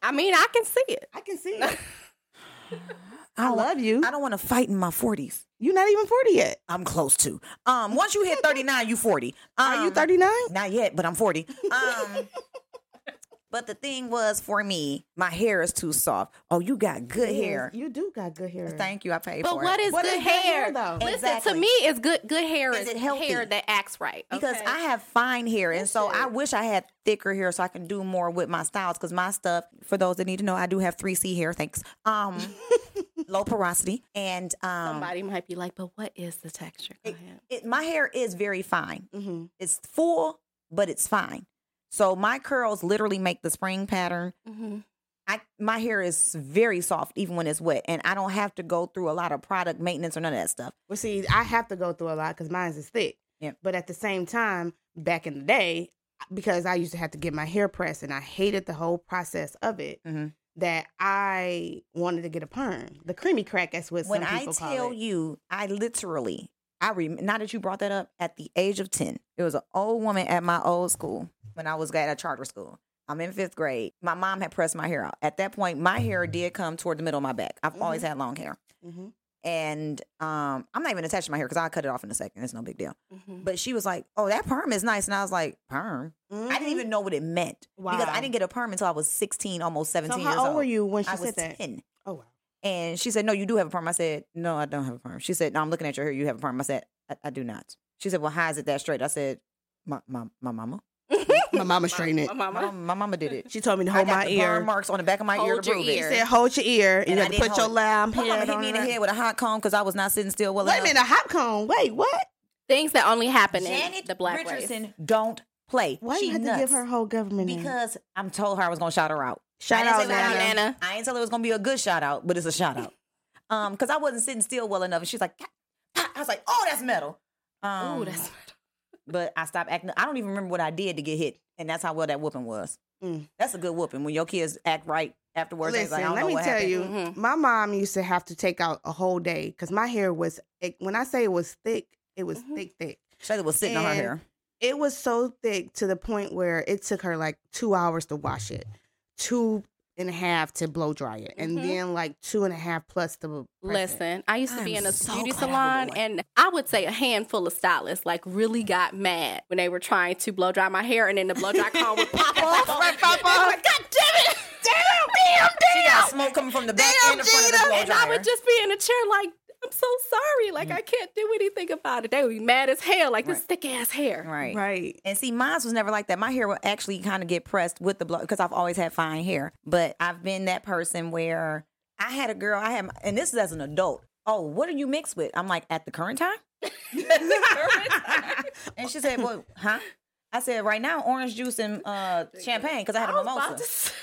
I mean, I can see it. I can see it. <laughs> I, I love you. I don't want to fight in my forties. You're not even 40 yet. I'm close to. Um, once you hit <laughs> 39, you 40. Um, Are you 39? Not yet, but I'm 40. Um, But the thing was for me, my hair is too soft. Oh, you got good Yes, hair. You do got good hair. Thank you. I paid But for what it. is What good is hair, hair? though? Listen, Exactly. to me, it's good. Good hair Is is it healthy? hair that acts right. because? I have fine hair, and so I wish I had thicker hair so I can do more with my styles. Because my stuff, for those that need to know, I do have three C hair. Thanks. Um, <laughs> low porosity, and um, somebody might be like, "But what is the texture?" Go it, ahead. it, my hair is very fine. hmm It's full, but it's fine. So my curls literally make the spring pattern. hmm I my hair is very soft even when it's wet, and I don't have to go through a lot of product maintenance or none of that stuff. Well, see, I have to go through a lot because mine is thick. Yep. But at the same time, back in the day, because I used to have to get my hair pressed and I hated the whole process of it, Mhm. that I wanted to get a perm. The creamy crack, that's what when some I tell you, I literally, I rem- now that you brought that up, at the age of ten, it was an old woman at my old school when I was at a charter school. I'm in fifth grade. My mom had pressed my hair out. At that point, my hair did come toward the middle of my back. I've always had long hair, hmm and um, I'm not even attached to my hair because I'll cut it off in a second. It's no big deal. hmm But she was like, "Oh, that perm is nice," and I was like, "Perm." I didn't even know what it meant because I didn't get a perm until I was 16, almost 17 So years how old old. were you when she I was said that? 10. Wow. And she said, No, you do have a perm. I said, No, I don't have a perm. She said, No, I'm looking at your hair. You have a perm. I said, I, I do not. She said, Well, how is it that straight? I said, My my, my mama. <laughs> My mama straightened it. My My mama. mama, my mama did it. She told me to I hold got my the ear. burn marks on the back of my ear Hold to your prove ear. it. Said, hold your ear. And And you I had to didn't put your hold it. lamb My mama head hit on me in the her. head with a hot comb because I was not sitting still well Wait a enough. minute, a hot cone. Wait, what? Things that only happen in Janet the black race. Richardson don't play. Why she you had nuts. to give her whole government name? Because I'm told her I was gonna shout her out. Shout out, Nana. Nana. I ain't tell her it was gonna be a good shout out, but it's a shout out. Um, because I wasn't sitting still well enough, and she's like. I was like, "Oh, that's metal." Um, Ooh, that's metal. but I stopped acting. I don't even remember what I did to get hit, and that's how well that whooping was. Mm. That's a good whooping when your kids act right afterwards. Listen, like, I don't let know me what tell happened. you, Mhm. my mom used to have to take out a whole day because my hair was. It, when I say it was thick, it was Mhm. thick, thick. Shayla was sitting on her hair. It was so thick to the point where it took her like two hours to wash it, two and a half to blow dry it, and Mhm. then like two and a half plus the. press it. Listen, I used to be I'm in a so beauty glad I salon, and I would say a handful of stylists like really got mad when they were trying to blow dry my hair, and then the blow dry comb would pop <laughs> off. Right, pop I'm off. like, God damn it! Damn, damn, She got smoke coming from the back Damn, and the front of the Gina. blow And I would just be in a chair like, <laughs> I'm so sorry. Like, I can't do anything about it. They would be mad as hell, like this Right. thick ass hair. right. Right. And see, mine was never like that. My hair would actually kind of get pressed with the blow because I've always had fine hair. But I've been that person where I had a girl. I had, and this is as an adult. Oh, what are you mixed with? I'm like, at the current time. <laughs> <laughs> and she said, "Well, huh?" I said, "Right now, orange juice and uh, champagne because I had a was about mimosa." to say-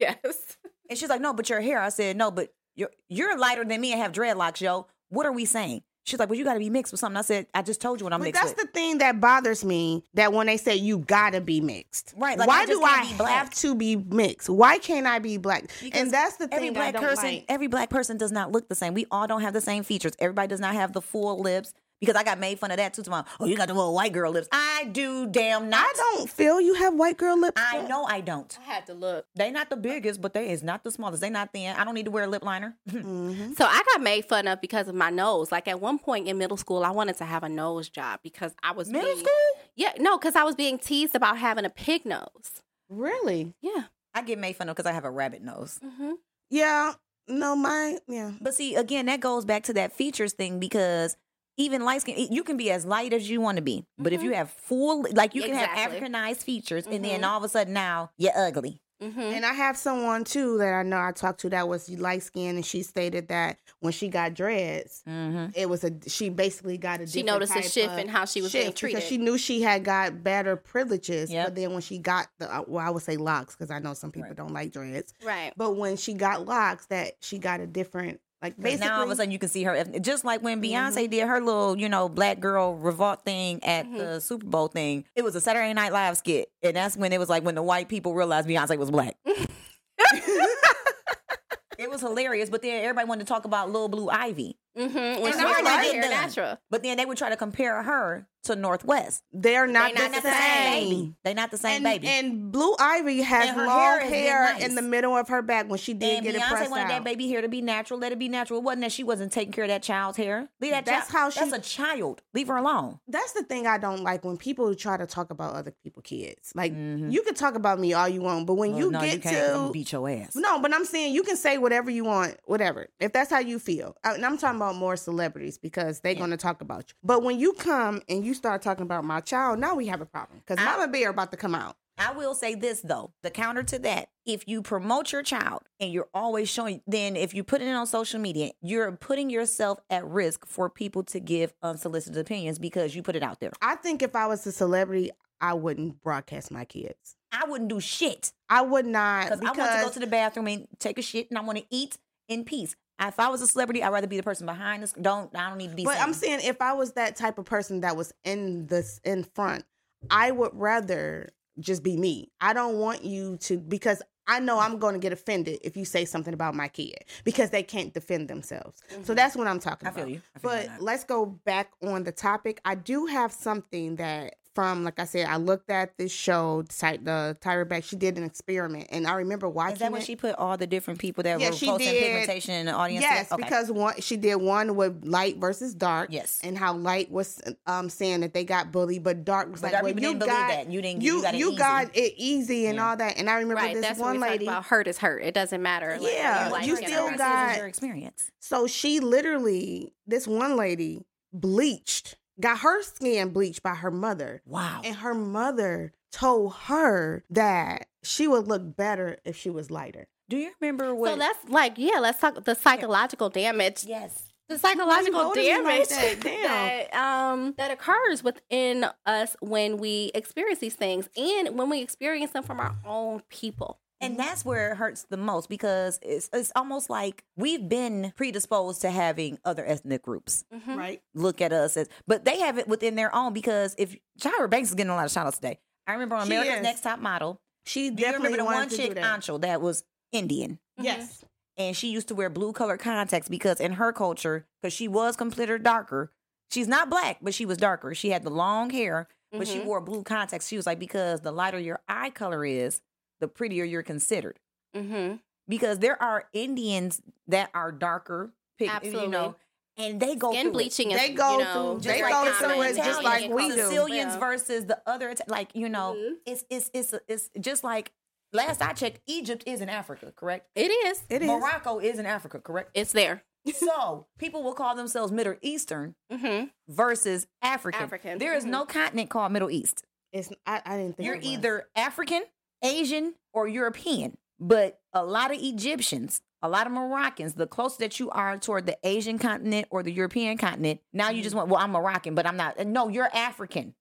yes. And she's like, "No, but your hair." I said, "No, but you're you're lighter than me and have dreadlocks, yo. What are we saying?" She's like, "Well, you got to be mixed with something." I said, "I just told you what I'm But mixed that's with." the thing that bothers me. That when they say you gotta be mixed, Right, like, Why I do I can't be black. have to be mixed? Why can't I be black? Because and that's the thing every that black person like. every black person does not look the same we all don't have the same features everybody does not have the full lips because i got made fun of that too tomorrow oh you got the little white girl lips i do damn not I don't feel you have white girl lips. i know i don't I had to look. they not the biggest but they is not the smallest they not thin i don't need to wear a lip liner <laughs> Mhm. So I got made fun of because of my nose. Like at one point in middle school, I wanted to have a nose job because I was middle being, school Yeah, no, because I was being teased about having a pig nose. Really? Yeah. i get made fun of because i have a rabbit nose Mm-hmm. Yeah. No, my yeah. but see again that goes back to that features thing because even light skin, you can be as light as you want to be, but if Mhm. you have full, like you can Exactly. have Africanized features, and then Mhm. all of a sudden now you're ugly. Mm-hmm. And I have someone too that I know I talked to that was light skinned and she stated that when she got dreads, Mm-hmm. it was a she basically got a She different noticed a shift in how she was being treated. because she knew she had got better privileges. Yep. But then when she got the uh, well, I would say locks because I know some people Right. don't like dreads. right. But when she got locks, that she got a different like basically. now all of a sudden you can see her just like when Beyonce did her little, you know, black girl revolt thing at Mhm. the Super Bowl thing. It was a Saturday Night Live skit, and that's when it was like when the white people realized Beyonce was black. <laughs> <laughs> it was hilarious, but then everybody wanted to talk about Lil Blue Ivy. Mm-hmm. When And she how was did my it natural. But then they would try to compare her to North West. They're not, They're the, not the same. same baby. They're not the same and, baby. and Blue Ivy has long hair hair, is getting in the middle of her back when she did and get it Beyonce pressed wanted out. that baby hair to be natural. Let it be natural. It wasn't that she wasn't taking care of that child's hair. Leave that That's child. how she- That's a child. Leave her alone. That's the thing I don't like when people try to talk about other people's kids. Like Mhm. you can talk about me all you want, but when Well, you no, get you can't. 'cause to beat your ass. No, but I'm saying you can say whatever you want, whatever. If that's how you feel. Uh, And I'm talking about more celebrities because they're Yeah. going to talk about you. But when you come and you start talking about my child, now we have a problem because Mama Bear about to come out. I will say this though, the counter to that, if you promote your child and you're always showing, then if you put it on social media, you're putting yourself at risk for people to give unsolicited opinions because you put it out there. I think if I was a celebrity, I wouldn't broadcast my kids. I wouldn't do shit I would not because I want to go to the bathroom and take a shit and I want to eat in peace. If I was a celebrity, I'd rather be the person behind this. Don't I don't need to be. But. I'm saying if I was that type of person that was in this in front, I would rather just be me. I don't want you to because I know I'm going to get offended if you say something about my kid because they can't defend themselves. So mm-hmm. that's what I'm talking I feel about. you. I feel you But that. let's go back on the topic. I do have something that from like I said, I looked at this show, Ty- the Tyra Banks. She did an experiment, and I remember watching. Is that when it. she put all the different people that Yeah, were she posting did. pigmentation in the audience? Yes, Okay. because one she did one with light versus dark. Yes. and how light was um saying that they got bullied, but dark was But like, dark well, you didn't believe got that. You didn't- you you got it you easy. got it easy and Yeah. all that. And I remember Right. this That's one when we lady. about hurt is hurt. It doesn't matter. like, Yeah, whether you like still got- is your experience. So she literally, this one lady bleached, got her skin bleached by her mother, Wow. and her mother told her that she would look better if she was lighter. Do you remember what? So that's like, yeah, let's talk the psychological damage. yes. The psychological noticing like damage that? <laughs> That um that occurs within us when we experience these things and when we experience them from our own people. And that's where it hurts the most because it's it's almost like we've been predisposed to having other ethnic groups Mhm. Right? look at us as, but they have it within their own because if Tyra Banks is getting a lot of shout outs today. I remember on She America's is. Next Top Model. She Do you definitely remember the one wanted to do chick, that. Anchal, that was Indian? Yes. and she used to wear blue colored contacts because in her culture, because she was considered darker, she's not black, but she was darker. She had the long hair, but she Mhm. wore blue contacts. She was like, because the lighter your eye color is, the prettier you're considered. Mm-hmm. Because there are Indians that are darker, pick, you know, and they go Skin through bleaching is They go you know, through- just they like go common through it just like we close. do. Sicilians Yeah. versus the other, like you know, Mhm. it's it's it's it's just like last I checked, Egypt is in Africa, correct? It is. It is. Morocco is in Africa, correct? It's there. so <laughs> people will call themselves Middle Eastern Mm-hmm. versus African. African, There is mhm. no continent called Middle East. It's I, I didn't think You're it was. either African, Asian, or European. But a lot of Egyptians, a lot of Moroccans, the closer that you are toward the Asian continent or the European continent, now you just want, well, I'm Moroccan, but I'm not. No, you're African.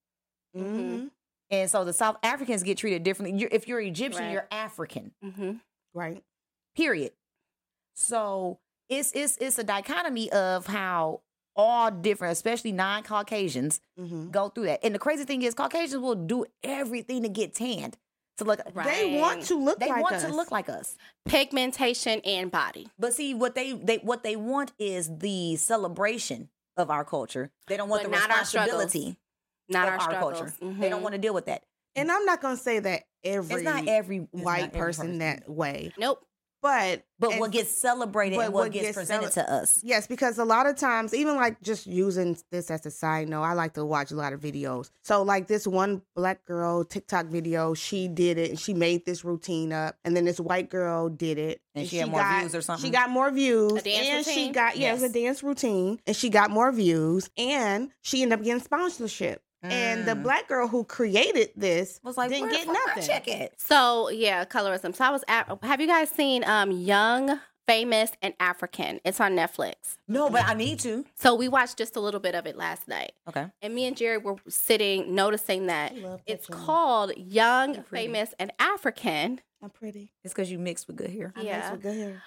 Mhm. And so the South Africans get treated differently. You're, if you're Egyptian, Right. you're African. Mm-hmm. right. period. So it's it's it's a dichotomy of how all different, especially non-Caucasians, hmm go through that. And the crazy thing is, Caucasians will do everything to get tanned. To look, Right. They want to look like us. they like want us. to look like us. Pigmentation and body. But see, what they they what they want is the celebration of our culture. They don't want But the not our responsibility Not of our, our, culture. They Mhm. don't want to deal with that. And I'm not gonna say that every It's not every it's not white every person that way, Nope. But But and- what gets celebrated and what, what gets, gets presented cele- to us. Yes, because a lot of times, even like just using this as a side note, I like to watch a lot of videos. So, like this one black girl TikTok video, she did it and she made this routine up, and then this white girl did it, And she had more got, views or something? She got more views, A dance and she got yeah, it was a dance routine, and she got more views, and she ended up getting sponsorship. And the Mm. black girl who created this was like, didn't get the fuck my nothing. check at? So yeah, colorism. So I was at. Have you guys seen um Young, Famous, and African? It's on Netflix. No, but I need to. So we watched just a little bit of it last night, Okay. and me and Jerry were sitting noticing that I that it's show. called Young, Famous, and African. I'm pretty. It's because you mixed with good hair. I mess Yeah. with good hair.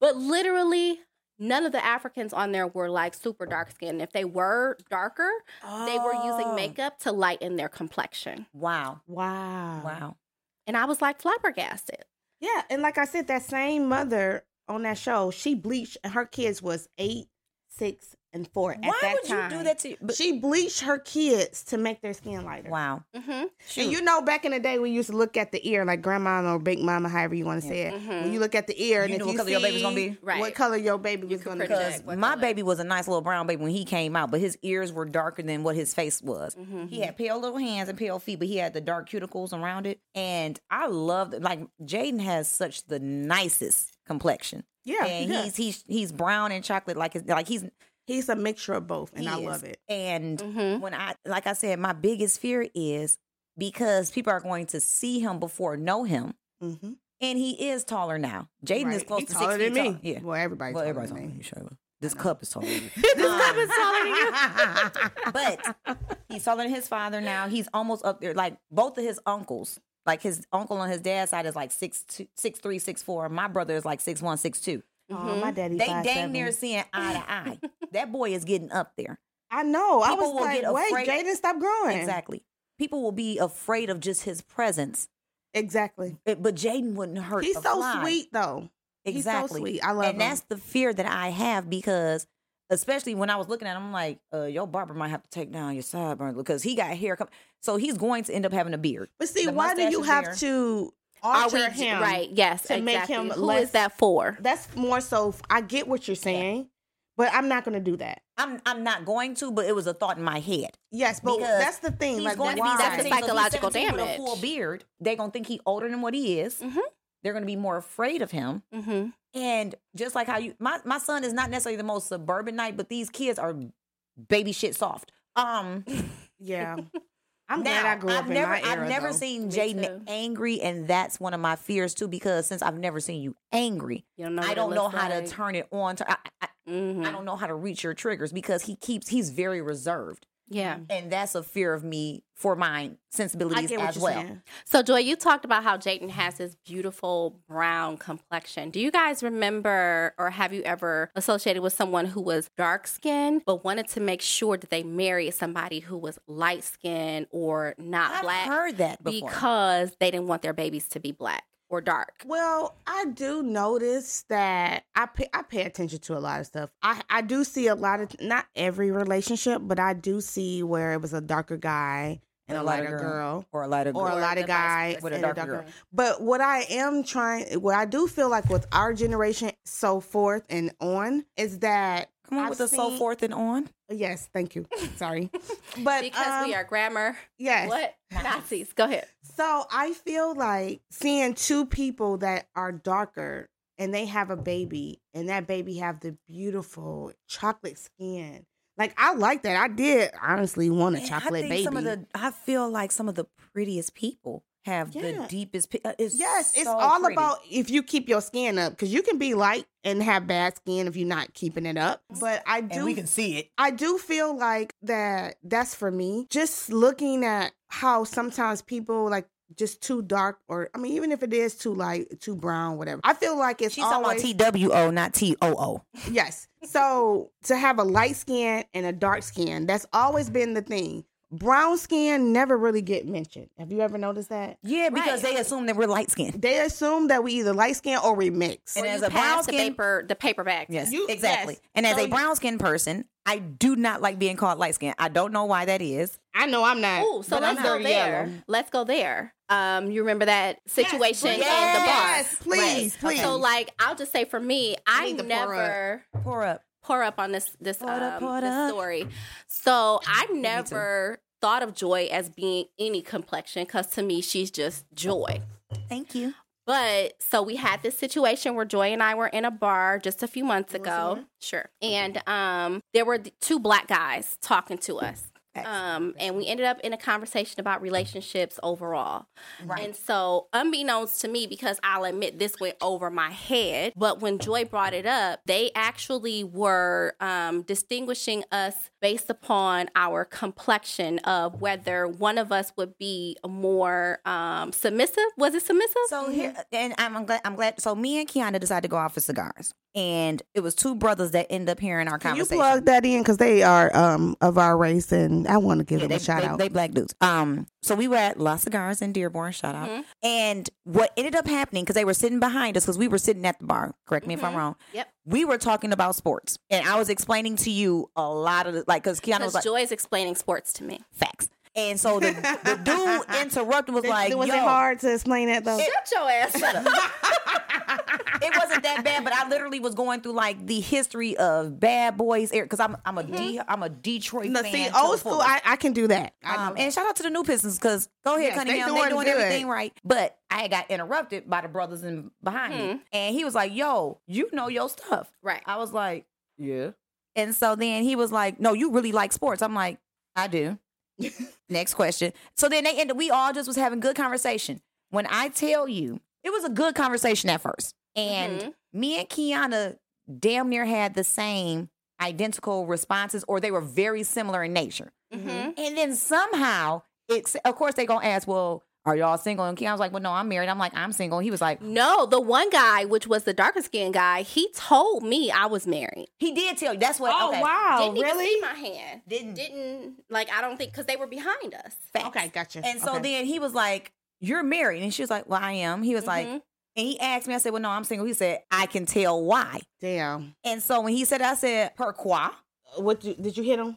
But literally, none of the Africans on there were like super dark skinned. If they were darker, they were using Oh. makeup to lighten their complexion. Wow. Wow. Wow. And I was like flabbergasted. Yeah, and like I said, that same mother on that show, she bleached, and her kids was eight, six, and four at Why that would time. you do that to? But, she bleached her kids to make their skin lighter. wow. Mm-hmm. And you know, back in the day, we used to look at the ear, like grandma or big mama, however you want to say it. When you look at the ear, and You if what you color see your baby's gonna be? Right. what color your baby was going to be. because my color? baby was a nice little brown baby when he came out, but his ears were darker than what his face was. Mm-hmm. He had pale little hands and pale feet, but he had the dark cuticles around it. And I loved like Jaden has such the nicest complexion. Yeah, and yeah. he's he's he's brown and chocolate like his, like he's He's a mixture of both, and he I is. love it. And Mhm. when I like I said, my biggest fear is because people are going to see him before know him, Mm-hmm. and he is taller now. Jaden is close He's to taller six than feet me. tall. Yeah. Well, everybody's Well, taller everybody's than taller me. than you, Shayla. This cup is taller than <laughs> you. This cup is taller than you. <laughs> but he's taller than his father now. He's almost up there. Like both of his uncles, like his uncle on his dad's side is like six two, six three, six four. My brother is like six one, six two. Oh, my daddy. They dang seven. near seeing eye to eye. <laughs> that boy is getting up there. I know. I was will like, get wait, afraid- Jaden, stop growing. Exactly. People will be afraid of just his presence. Exactly. But, but Jaden wouldn't hurt. He's so fly. sweet, though. He's so Exactly. sweet. I love him. and him. that's the fear that I have because, especially when I was looking at him, I'm like, uh, your barber might have to take down your sideburns because he got hair. Com- so he's going to end up having a beard. But see, The why do you have there. to Are alter we him? right? Yes, to make exactly. him Who less- is that for? That's more so. I get what you're saying, but I'm not going to do that. I'm I'm not going to, but it was a thought in my head. Yes, but Because that's the thing. He's like, going to why? be That's the 17, so if he's psychological 17 with a full beard. They're gonna think he older than what he is. Mhm. They're gonna be more afraid of him. Mm-hmm. And just like how you, my my son is not necessarily the most suburbanite, but these kids are baby shit soft. Um, <laughs> Yeah. I'm now glad I grew up I've in never my era. I've never though. seen Jaden angry, and that's one of my fears too. Because since I've never seen you angry, You don't know. I don't know how like. to turn it on. To, I, I, Mhm. I don't know how to reach your triggers because he keeps he's very reserved, Yeah. and that's a fear of me for my sensibilities as well. saying. So, Joy, you talked about how Jaden has this beautiful brown complexion. Do you guys remember or have you ever associated with someone who was dark skinned but wanted to make sure that they married somebody who was light skinned or not I've black heard that before. because they didn't want their babies to be black or dark? Well, I do notice that I pay, I pay attention to a lot of stuff. I, I do see a lot of not every relationship, but I do see where it was a darker guy and a lighter girl, or a lighter girl, or a lighter guy with a darker darker girl. girl. But what I am trying, what I do feel like with our generation, so forth and on, is that Come on I've with the so forth and on. Yes, thank you. <laughs> Sorry, but Because we um, are grammar. yes. What? <laughs> Nazis. Go ahead. So I feel like seeing two people that are darker and they have a baby and that baby have the beautiful chocolate skin. Like I like that. I did honestly want a chocolate I think baby. some of the I feel like some of the prettiest people have the deepest. uh, It's yes, it's all pretty. about if you keep your skin up because you can be light and have bad skin if you're not keeping it up. But I do and we can see it. I do feel like that that's for me. Just looking at how sometimes people like just too dark or I mean even if it is too light, too brown, whatever. I feel like it's She's always talking about T W O, not T O O. yes. So to have a light skin and a dark skin, that's always been the thing. Brown skin never really get mentioned. Have you ever noticed that? Yeah, because Right. they assume that we're light skinned. They assume that we either light skin or we mix. And Or as a brown pass the skin- paper, the paper back. Yes, You- exactly. yes. And as So a brown skinned person, I do not like being called light skinned. I don't know why that is. I know I'm not. Ooh, so but let's I'm go there. yellow. Let's go there. Um, you remember that situation in the bar? Yes, please, please. So, like, I'll just say for me, I need to pour never Pour up. Pour up on this this Pour um, pour this story. So I never thought of Joy as being any complexion because to me she's just Joy. Thank you. But so we had this situation where Joy and I were in a bar just a few months ago. Sure. And um there were two black guys talking to us. Um, and we ended up in a conversation about relationships overall. Right. And so, unbeknownst to me, because I'll admit this went over my head, but when Joy brought it up, they actually were um, distinguishing us based upon our complexion of whether one of us would be more um, submissive. Was it submissive? So here, and I'm, I'm glad. I'm glad. So me and Kiana decided to go out for cigars. and it was two brothers that end up hearing our Can you conversation. plug that in because they are um of our race, and I want to give Yeah, them they, a shout they, out. they black dudes. Um, so we were at La Cigars in Dearborn. Shout out. Mhm. And what ended up happening because they were sitting behind us because we were sitting at the bar. Correct me if I'm Mhm. wrong. Yep. We were talking about sports, and I was explaining to you a lot of the, like because was like Joy's explaining sports to me. facts, and so the, the <laughs> dude interrupted was Th- like, was "Yo, it hard to explain that though? Shut your ass up. <laughs> it wasn't that bad, but I literally was going through like the history of Bad Boys because I'm I'm a D, I'm a Detroit no, fan. see, old school. I, I can do that. Um, and shout out to the new Pistons because go ahead, Yes, they Cunningham, they doing doing, everything right. But I got interrupted by the brothers in behind me, and he was like, "Yo, you know your stuff." Right. I was like, "Yeah," and so then he was like, "No, you really like sports." I'm like, "I do." Next question. So then they ended. We all just was having good conversation. When I tell you, it was a good conversation at first, and Mhm. me and Kiana damn near had the same identical responses, or they were very similar in nature. Mhm. And then somehow, it's of course they gonna ask, well, are y'all single? And Keon was like, well, no, I'm married. I'm like, I'm single. He was like, No, the one guy, which was the darker skinned guy, he told me I was married. he did tell you. That's what. Oh okay. wow, Didn't even really? see my hand. Didn't. Didn't like I don't think because they were behind us. Facts. Okay, gotcha. And so Okay. then he was like, you're married, and she was like, well, I am. He was like, Mhm. and he asked me. I said, well, no, I'm single. He said, I can tell why. damn. And so when he said, I said, per quoi? What did, did you hit him?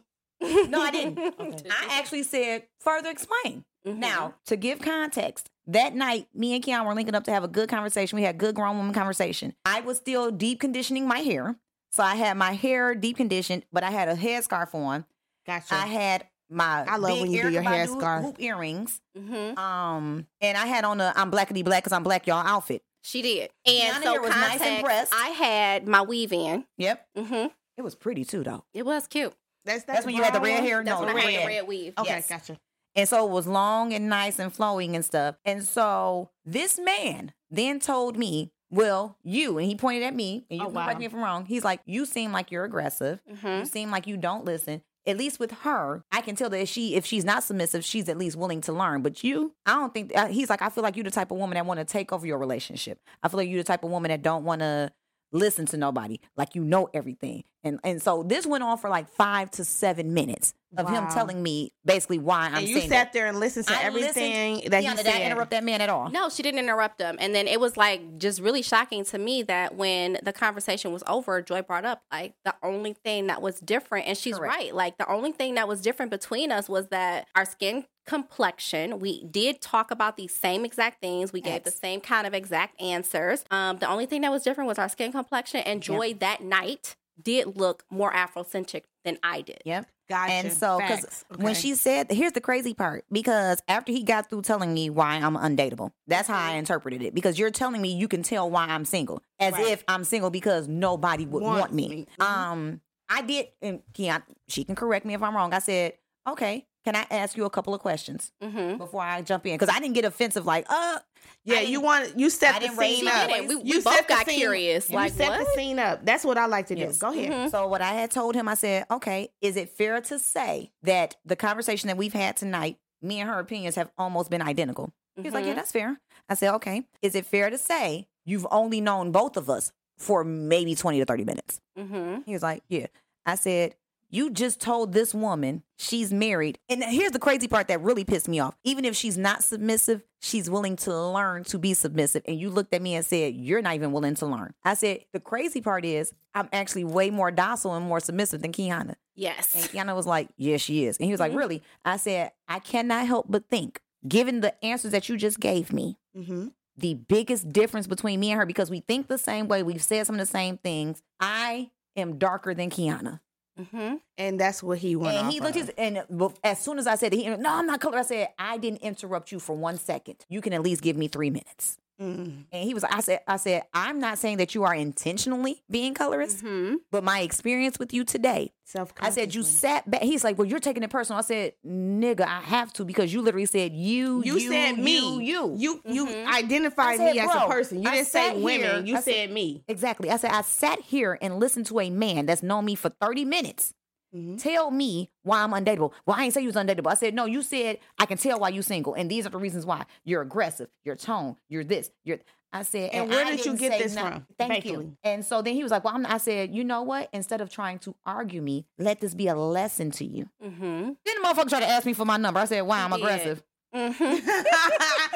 No, I didn't. <laughs> I actually said, further explain. Mhm. Now, to give context, that night, me and Keon were linking up to have a good conversation. We had good grown woman conversation. I was still deep conditioning my hair. So I had my hair deep conditioned, but I had a headscarf on. Gotcha. I had my I love big when you do Erykah your Badu headscarf. hoop earrings. Mhm. Um, and I had on a I'm blackity black because I'm black, y'all outfit. She did. And Kiana so here was nice and context, pressed. I had my weave in. Yep. hmm It was pretty too though. It was cute. that's, That's when you had the red one? hair. That's no, when the I had the red weave. Okay, Yes. gotcha. And so it was long and nice and flowing and stuff. And so this man then told me, Well, you, and he pointed at me, and you Oh, can correct me if I'm wrong. He's like, You seem like you're aggressive. hmm You seem like you don't listen. At least with her, I can tell that if she if she's not submissive, she's at least willing to learn. But you, I don't think uh, he's like. I feel like you're the type of woman that want to take over your relationship. I feel like you're the type of woman that don't want to listen to nobody. Like you know everything. And and so this went on for like five to seven minutes of him telling me basically why I'm and you single. sat there and listened to I everything listened- that he Kiana, said. did I interrupt that man at all? No, she didn't interrupt him. And then it was like just really shocking to me that when the conversation was over, Joy brought up like the only thing that was different, and she's Correct. right. Like the only thing that was different between us was that our skin complexion. We did talk about these same exact things. We gave the same kind of exact answers. Um, the only thing that was different was our skin complexion. And Joy that night did look more Afrocentric than I did. Yep. Gotcha. And so, because Facts. when she said, here's the crazy part, because after he got through telling me why I'm undateable, that's how I interpreted it. Because you're telling me you can tell why I'm single, as Right. if I'm single because nobody would Wants want me. me. Mhm. Um, I did, and Keon, she can correct me if I'm wrong. I said, okay, can I ask you a couple of questions Mm-hmm. before I jump in? Because I didn't get offensive, like, uh, yeah, you want you I set the didn't scene up. We, we You both set the got scene- curious. You set what? the scene up. That's what I like to do. Yes. Go ahead. Mhm. So what I had told him, I said, okay, is it fair to say that the conversation that we've had tonight, me and her opinions have almost been identical? He's like, yeah, Mhm. that's fair. I said, okay. Is it fair to say you've only known both of us for maybe 20 to 30 minutes? Mhm. He was like, yeah. I said, you just told this woman she's married. And here's the crazy part that really pissed me off. Even if she's not submissive, she's willing to learn to be submissive. And you looked at me and said, you're not even willing to learn. I said, the crazy part is I'm actually way more docile and more submissive than Kiana. Yes. And. Kiana was like, yes, she is. And he was like, Mhm. really? I said, I cannot help but think, given the answers that you just gave me, Mm-hmm. the biggest difference between me and her because we think the same way, we've said some of the same things. I am darker than Kiana. Mm-hmm. And that's what he went And he looked of. his, and as soon as I said, he, no, I'm not color. I said, I didn't interrupt you for one second. You can at least give me three minutes. Mm. And he was, I said, I said, I'm not saying that you are intentionally being colorist, Mm-hmm. but my experience with you today. I said, you sat back. He's like, well, you're taking it personal. I said, nigga, I have to because you literally said you, You, you, said me. you, you. You you Mhm. identified said, me as a person. You I didn't say women. here- you said me. Exactly. I said, I sat here and listened to a man that's known me for 30 minutes Mhm. tell me why I'm undateable. Well, I ain't say you was undateable. I said, no, you said I can tell why you single. And these are the reasons why. You're aggressive, your tone, you're this, you're I said, And and, where I did you get this from? Thank Thankfully. you. And so then he was like, well, I'm, I said, you know what? Instead of trying to argue me, let this be a lesson to you. Mm-hmm. Then the motherfucker tried to ask me for my number. I said, why I'm did. aggressive. Mm-hmm.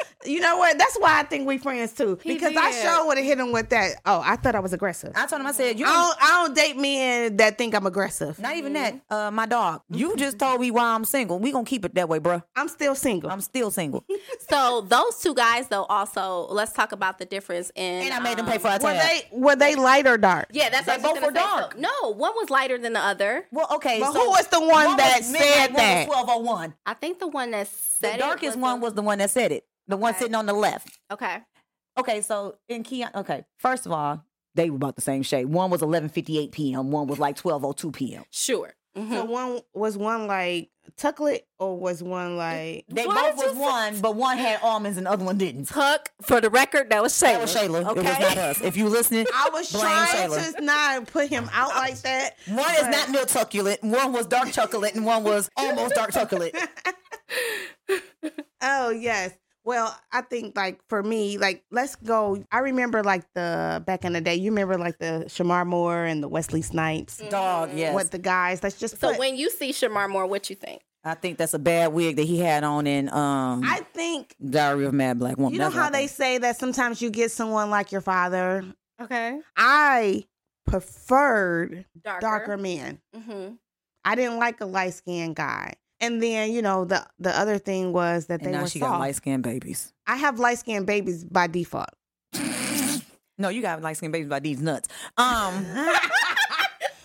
<laughs> <laughs> you know what? That's why I think we friends too. He Because I did. sure would have hit him with that. Oh, I thought I was aggressive. I I told him, I said, you don't, don't, I don't date men that think I'm aggressive. not even that. Uh, my dog, you just told me why I'm single. We gonna keep it that way, bro. I'm still single. I'm still single, <laughs> So those two guys, though, also let's talk about the difference in. and I made them pay um, for a were they were they light or dark? Yeah, that's They what both gonna were say. So- dark. no, one was lighter than the other. Well, okay, But so who was the one that was said midnight, that? Twelve oh one. I think the one that The said it The darkest one the- was the one that said it. The one Okay. sitting on the left. okay. Okay, so in Keon, okay, first of all, they were about the same shade. One was eleven fifty eight p.m. One was like twelve oh two p.m. Sure. So mm-hmm. one was one like tucklet or was one like They Why both did was you say- one, but one had almonds and the other one didn't. Tuck for the record, that was Shayla. That was Shayla. Okay. It was not us. If you listening, I was blame trying Shayla. to not put him out like that. One is but- not milk chocolate. One was dark chocolate, and one was almost dark chocolate. <laughs> Oh yes. Well, I think like for me, like let's go. I remember like the back in the day. You remember like the Shemar Moore and the Wesley Snipes. Dog, yes. What the guys? Let's just So put. when you see Shemar Moore, what you think? I think that's a bad wig that he had on in um I think Diary of Mad Black Woman. you know That's how they say that sometimes you get someone like your father. Okay. I preferred Darker. darker men. Mm-hmm. I didn't like a light skinned guy. And then you know the the other thing was that And they now were she soft. got light skinned babies. I have light skinned babies by default. No, you got light skinned babies by these nuts. Um, <laughs>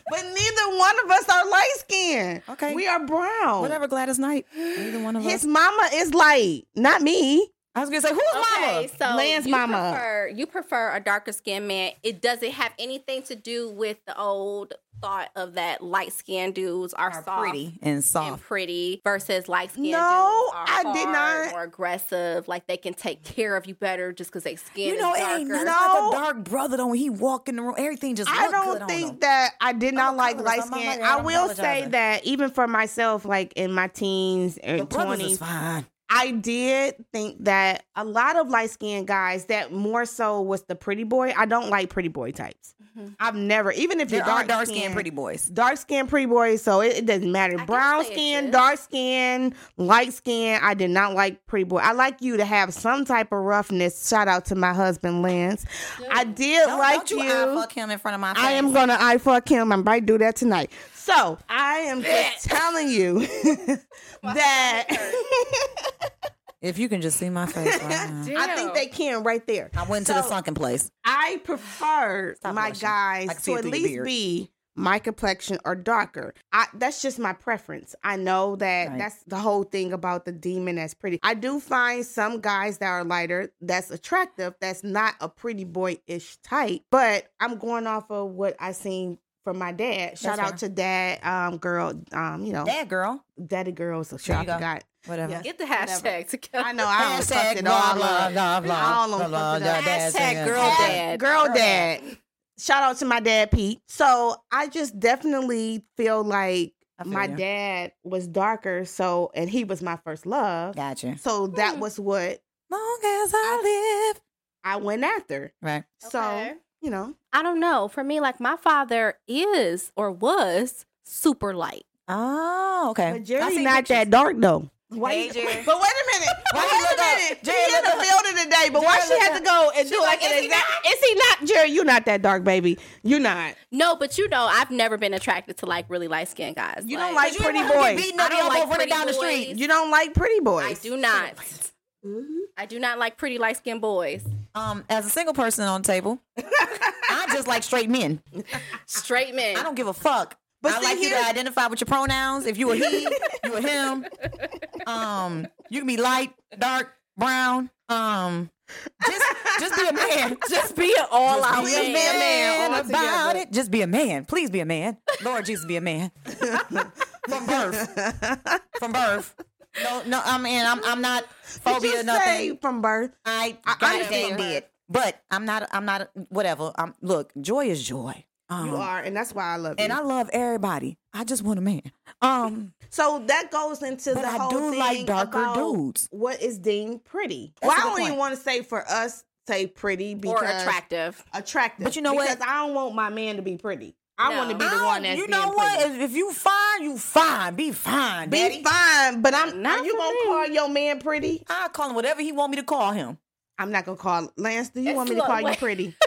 But neither one of us are light skinned. Okay. We are brown. whatever, Gladys Knight. Neither one of His us. mama is light, not me. I was gonna say, who's Okay, mama? so Lance you mama. prefer you prefer a darker skinned man. It does it have anything to do with the old thought of that light skinned dudes are, Are soft pretty and soft and pretty versus light skinned No, dudes are I did hard, not. more aggressive. Like they can take care of you better just because they skin You know, is it darker. ain't No. like a dark brother though. When he walk in the room, everything just I don't on think him. that I did not a like light I'm skin. like. I I'm will say that even for myself, like in my teens and twenties, fine. I did think that a lot of light skinned guys that more so was the pretty boy. I don't like pretty boy types. Mhm. I've never, even if There you're dark, dark skinned, skinned pretty boys. dark skin pretty boys, so it, it doesn't matter. guess Brown skin, dark skin, light skin. I did not like pretty boy. I like you to have some type of roughness. Shout out to my husband Lance. I did Don't, like don't you, fuck him in front of my face. I am gonna eye fuck him. I might do that tonight. So I am just <laughs> telling you <laughs> that <laughs> If you can just see my face right now. I think they can right there. I went to the So- sunken place. I prefer <sighs> Stop my blushing. I guys can see to it at through your least beard. be my complexion or darker. I that's just my preference. I know that Right. that's the whole thing about the demon that's pretty. I do find some guys that are lighter that's attractive, that's not a pretty boy-ish type, but I'm going off of what I seen from my dad. Shout That's out to dad, um, girl, um, you know, That girl. daddy girls. So There I you go. forgot. Whatever. Yes. Get the hashtag together. I know I almost fucked Hashtag it blah, all blah, up. blah, blah, blah, blah, fucked it up. blah, dad Hashtag girl Hey, dad. Girl Girl dad. Shout out to my dad, Pete. So I just definitely feel like feel my ya. dad was darker. So, and he was my first love. Gotcha. So that Hmm. was what Long as I live. I went after. Right. So, Okay. You know, I don't know. For me, like my father is or was super light. Oh, okay. but I see not pictures. that dark though. Why Hey, you- Jerry. <laughs> but wait a minute. <laughs> Why Wait a minute. Jerry, She in look the building today, but why Jerry, she look had to go and do like, like an is he exact? Is he not, Jerry? You're not that dark, baby. You're not. No, but you know, I've never been attracted to like really light skinned guys. You don't like pretty ain't wanna boys. beaten I don't like running pretty down the street. You don't like pretty boys. I do not. Mhm. <laughs> I do not like pretty light skinned boys. Um, as a single person on the table, I just like straight men. Straight men. I don't give a fuck. But I see, like you to here's- identify with your pronouns. If you were he, you were him. Um, you can be light, dark, brown. Um, just just be a man. Just be an all just out be a man. man all about together. it. Just be a man. Please be a man. Lord Jesus, be a man. <laughs> From birth. From birth. No, no. I mean, I'm I'm not phobia. Just Nothing. say from birth. I I got understand. did. But I'm not. I'm not. Whatever. I'm. Look, joy is joy. Um, You are, and that's why I love you. and I love everybody. I just want a man. Um, <laughs> so that goes into But the I whole do thing like darker dudes. What is deemed pretty? That's well, a I don't even want to say for us say pretty because or attractive. attractive. But you know what? Because I don't want my man to be pretty. I No. want to be the one don't- that's you being know what? pretty. If, if you fine, you fine. Be fine, Be daddy. fine, but I'm Not are you for gonna me. call your man pretty? I call him whatever he want me to call him. I'm not gonna call Lance. Do you It's want me to look, call you pretty? <laughs>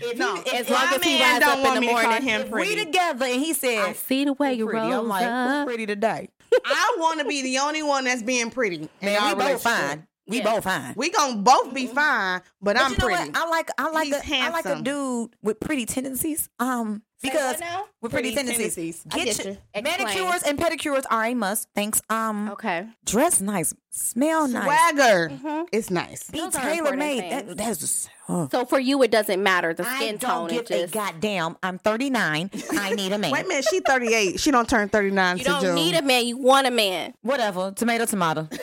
If no, you- as if long my as he man don't up in want the me to call morning, him pretty. we together and he said, I see the way "Who you pretty?" roll I'm like, "Who up. pretty today? I want to be the only one that's being pretty. <laughs> in Man, our we both fine. We Yeah. both fine. We gonna both be fine, but, But I'm you know pretty. what? I like I like He's a I like a dude with pretty tendencies. Um, because what now? with pretty, Pretty tendencies, tendencies. Get get you. Explain. manicures and pedicures are a must. Thanks. Um, Okay. dress nice, smell nice, Swagger, Mhm. it's nice. be tailor made. That, that's just, uh, So for you, it doesn't matter the I skin don't tone. give It just a goddamn. I'm 39. I <laughs> need a man. Wait a minute, she 38. She don't turn 39 you don't June. need a man. You want a man. Whatever. Tomato, tomato. <laughs>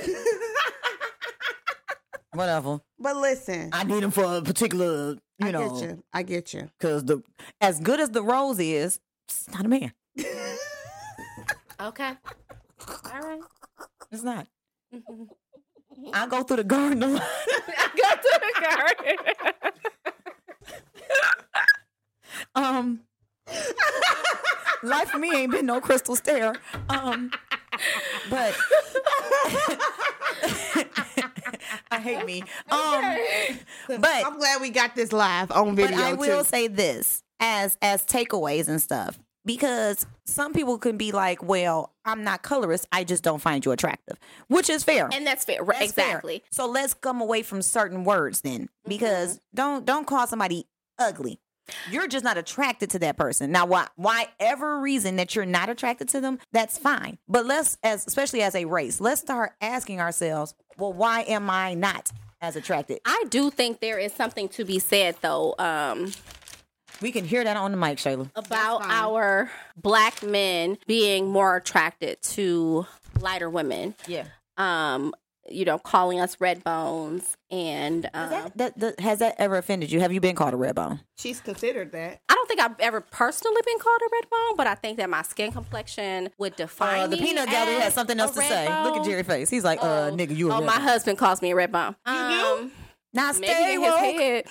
Whatever. but listen, I need him for a particular, you I know, get you. I get you. because the as good as the rose is, it's not a man. <laughs> Okay. All right. It's not. Mhm. I go through the garden. a lot. <laughs> Go through the garden. <laughs> um, life for me ain't been no crystal stair. Um, but <laughs> I hate me. <laughs> Um, but I'm glad we got this live on video but I will too. say this as as takeaways and stuff because some people can be like, "Well, I'm not colorist. I just don't find you attractive," which is fair. and that's fair. Right, That's fair. exactly. So let's come away from certain words then, because don't don't call somebody ugly. You're just not attracted to that person. Now, why, whatever reason that you're not attracted to them, that's fine. But let's, as especially as a race, let's start asking ourselves, well, why am I not as attracted? I do think there is something to be said though. Um, We can hear that on the mic, Shayla. about our black men being more attracted to lighter women. Yeah. Um, you know, calling us red bones and um, That, that, that- has that ever offended you? Have you been called a red bone? She's considered that. I don't think I've ever personally been called a red bone, but I think that my skin complexion would define Uh, the me peanut gallery has something else to red say. Look at. Jerry face. He's like, uh, Oh. nigga, you a Oh, red my bone. husband calls me a red bone. do? Um, Now Maybe stay in his woke. head.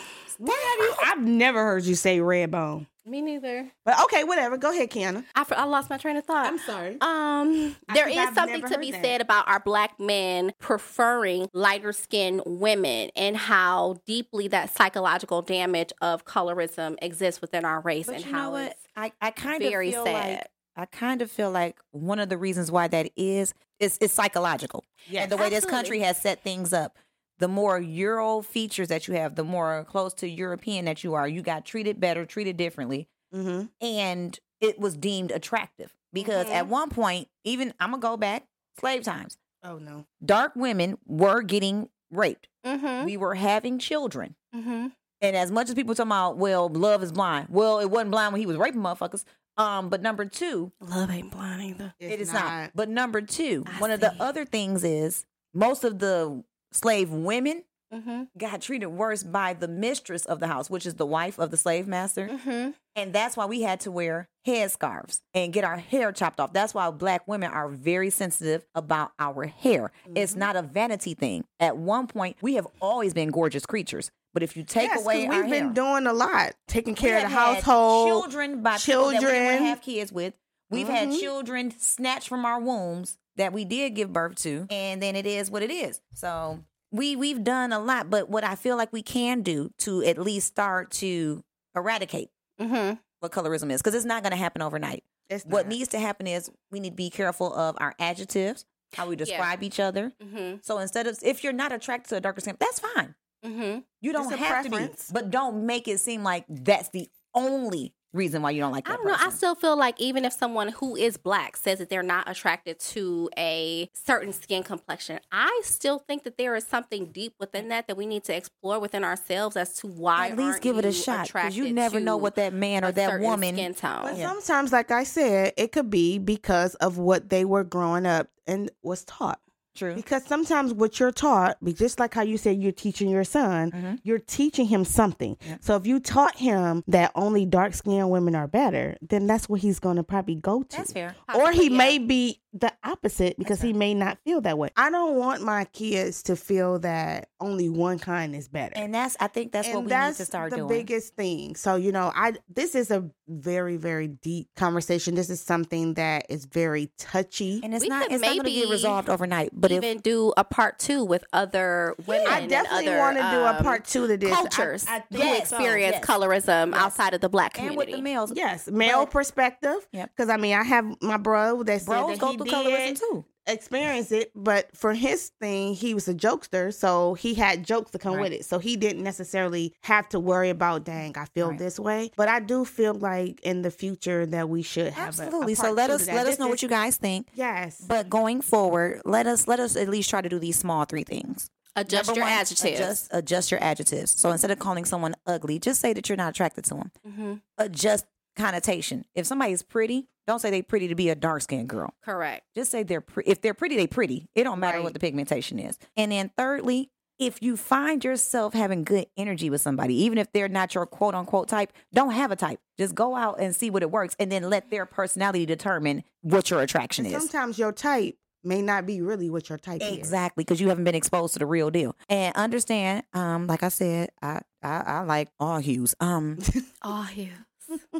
I've never heard you say red bone. Me neither. But okay, whatever. Go ahead, Kiana. I, I lost my train of thought. I'm sorry. Um, I there think is I've something to be that. said about our black men preferring lighter skinned women and how deeply that psychological damage of colorism exists within our race But and you how know what? it's I, I kind of feel sad. like I kind of feel like one of the reasons why that is is is psychological. Yeah, And the way this country has set things up. The more Euro features that you have, the more close to European that you are, you got treated better, treated differently, Mm-hmm. and it was deemed attractive. Because Mhm. at one point, even I'm gonna go back, slave times, Oh no. dark women were getting raped. mm-hmm, We were having children. mm-hmm. And as much as people talking about, well, love is blind. Well, it wasn't blind when he was raping motherfuckers. Um, but number two, love ain't blind either. it is not. But number two, I one of the other things is most of the slave women Mm-hmm, got treated worse by the mistress of the house, which is the wife of the slave master. mm-hmm. And that's why we had to wear headscarves and get our hair chopped off. That's why black women are very sensitive about our hair. It's Mm-hmm. not a vanity thing. At one point, we have always been gorgeous creatures. But if you take yes, away we've been hair, doing a lot, taking care of the had household. children by people that we didn't children. have kids with. We've had Mhm. children snatched from our wombs that we did give birth to, and then it is what it is. So we we've done a lot, but what I feel like we can do to at least start to eradicate Mm-hmm. what colorism is, because it's not going to happen overnight. It's What needs to happen is we need to be careful of our adjectives, how we describe each other. Mm-hmm. So instead of if you're not attracted to a darker skin, that's fine. Mm-hmm. You don't have to be, but don't make it seem like that's the only reason why you don't like that I don't know. I still feel like even if someone who is black says that they're not attracted to a certain skin complexion, I still think that there is something deep within that that we need to explore within ourselves as to why. At least aren't give it a you shot because you never know what that man or that woman. skin tone. But Yeah. sometimes, like I said, it could be because of what they were growing up and was taught. True. Because sometimes what you're taught, just like how you said you're teaching your son, Mhm. you're teaching him something. Yep. So if you taught him that only dark skinned women are better, then that's what he's going to probably go to. That's fair. Or he Possibly, yeah. may be the opposite because he right. may not feel that way. I don't want my kids to feel that only one kind is better. And that's I think that's and what we that's need to start the doing. biggest thing. So you know, I this is a very very deep conversation. This is something that is very touchy. and it's We not could it's not going to get maybe resolved overnight. But if even do a part two with other women. I and definitely other, want to do a um, part two to this. I- cultures I, who think so. experience yes. colorism Yes. outside of the black and community. with the males, Yes, male But- perspective. Yep. Because I mean, I have my bro that said bros that go he through did colorism too. Experience it, but for his thing, he was a jokester, so he had jokes to come Right. with it. So he didn't necessarily have to worry about, dang, I feel Right. this way. But I do feel like in the future that we should have a- a Absolutely. so let us let us know what you guys think. Yes, But going forward, let us let us at least try to do these small three things. Adjust Number your one, adjectives. Adjust, adjust your adjectives. So instead of calling someone ugly, just say that you're not attracted to them. Mhm. Adjust connotation. If somebody's pretty, don't say they pretty to be a dark skinned girl. Correct. Just say they're pre- if they're pretty, they're pretty. It don't matter Right. what the pigmentation is. And then thirdly, if you find yourself having good energy with somebody, even if they're not your quote unquote type, don't have a type. Just go out and see what it works, and then let their personality determine what your attraction And is. sometimes your type may not be really what your type is. Exactly, because you haven't been exposed to the real deal. And understand, um, like I said, I I, I like all hues. Um, <laughs> all yeah.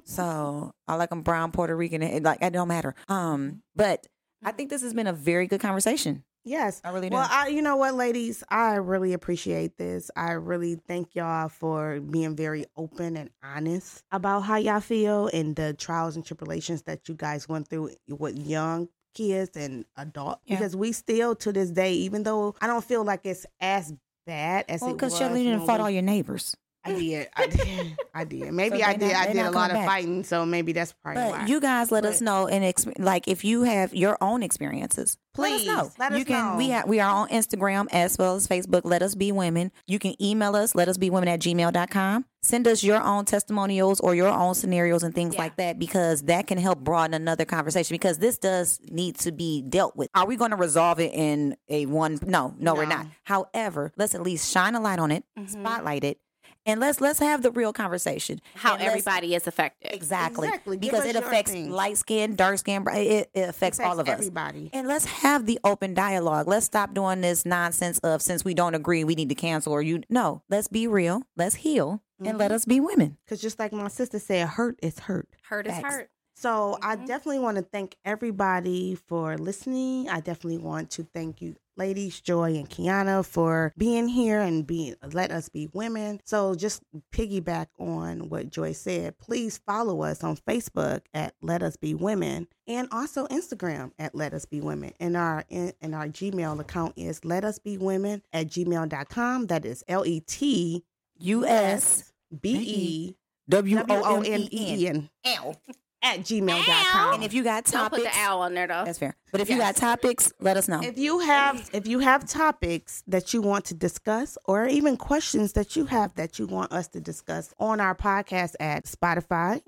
So I like them brown, Puerto Rican, and like it don't matter. Um, but I think this has been a very good conversation. Yes. I really do. Well, I, you know what, ladies, I really appreciate this. I really thank y'all for being very open and honest about how y'all feel and the trials and tribulations that you guys went through with young kids and adult. Yeah. Because we still, to this day, even though I don't feel like it's as bad as well, it was. because Shelly didn't fight all your neighbors. I did. I did. I did. <laughs> Maybe So I did. not- I did a lot of back. fighting, so maybe that's probably But why. you guys let us know and exp- like if you have your own experiences, Please, let us know. let us you can we know. have we are on Instagram as well as Facebook. Let us be women. You can email us, let us be women at gmail.com. Send us your own testimonials or your own scenarios and things Yeah. like that because that can help broaden another conversation because this does need to be dealt with. Are we going to resolve it in a one no, no, we're not. However, let's at least shine a light on it, Mhm. spotlight it, and let's let's have the real conversation. How everybody is affected. Exactly. Exactly. Give Because it affects thing. light skin, dark skin, br- it, it affects all of us. everybody. And let's have the open dialogue. Let's stop doing this nonsense of since we don't agree, we need to cancel or you. No, let's be real. Let's heal and let mm-hmm. us be women. Because just like my sister said, hurt is hurt. Hurt is hurt. So I Mhm. definitely want to thank everybody for listening. I definitely want to thank you, ladies, Joy and Kiana, for being here and being let us be women. So just piggyback on what Joy said. Please follow us on Facebook at Let Us Be Women and also Instagram at Let Us Be Women. And our and our Gmail account is Let Us Be Women at gmail.com. That is L E T U S B E W O O N E N. N <laughs> at gmail.com. And if you got Don't put topics, the owl on there though. that's fair. But if you Yes. got topics, let us know. If you have if you have topics that you want to discuss or even questions that you have that you want us to discuss on our podcast at Spotify,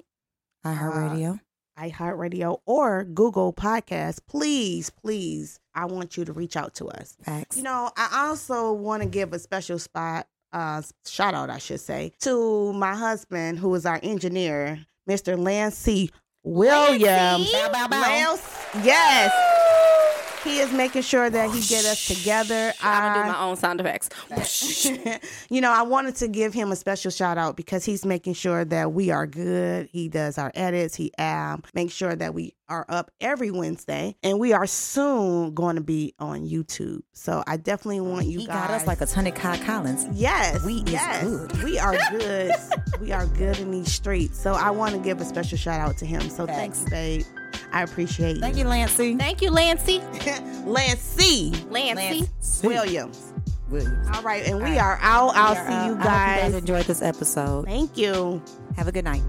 iHeartRadio. iHeartRadio, or Google Podcasts, please, please, I want you to reach out to us. Facts. You know, I also want to give a special spot, uh, shout out, I should say, to my husband, who is our engineer, Mr. Lancey Williams. Bow, bow, bow. Yes. He is making sure that he get us together. I don't do my own sound effects. <laughs> you know, I wanted to give him a special shout out because he's making sure that we are good. He does our edits. He um makes sure that we are up every Wednesday, and we are soon going to be on YouTube. So I definitely want you he guys. got us like a ton of Kai Collins. Yes, We is good. we are <laughs> good. we are good in these streets. So I want to give a special shout out to him. So Thanks. thanks, babe. I appreciate you. Thank you, Lancey. Thank you, Lancey. <laughs> Lance C. Lancey. Williams. Williams. All right, and we All are out. I'll We see out. you I hope you guys. guys enjoyed this episode. Thank you. Have a good night.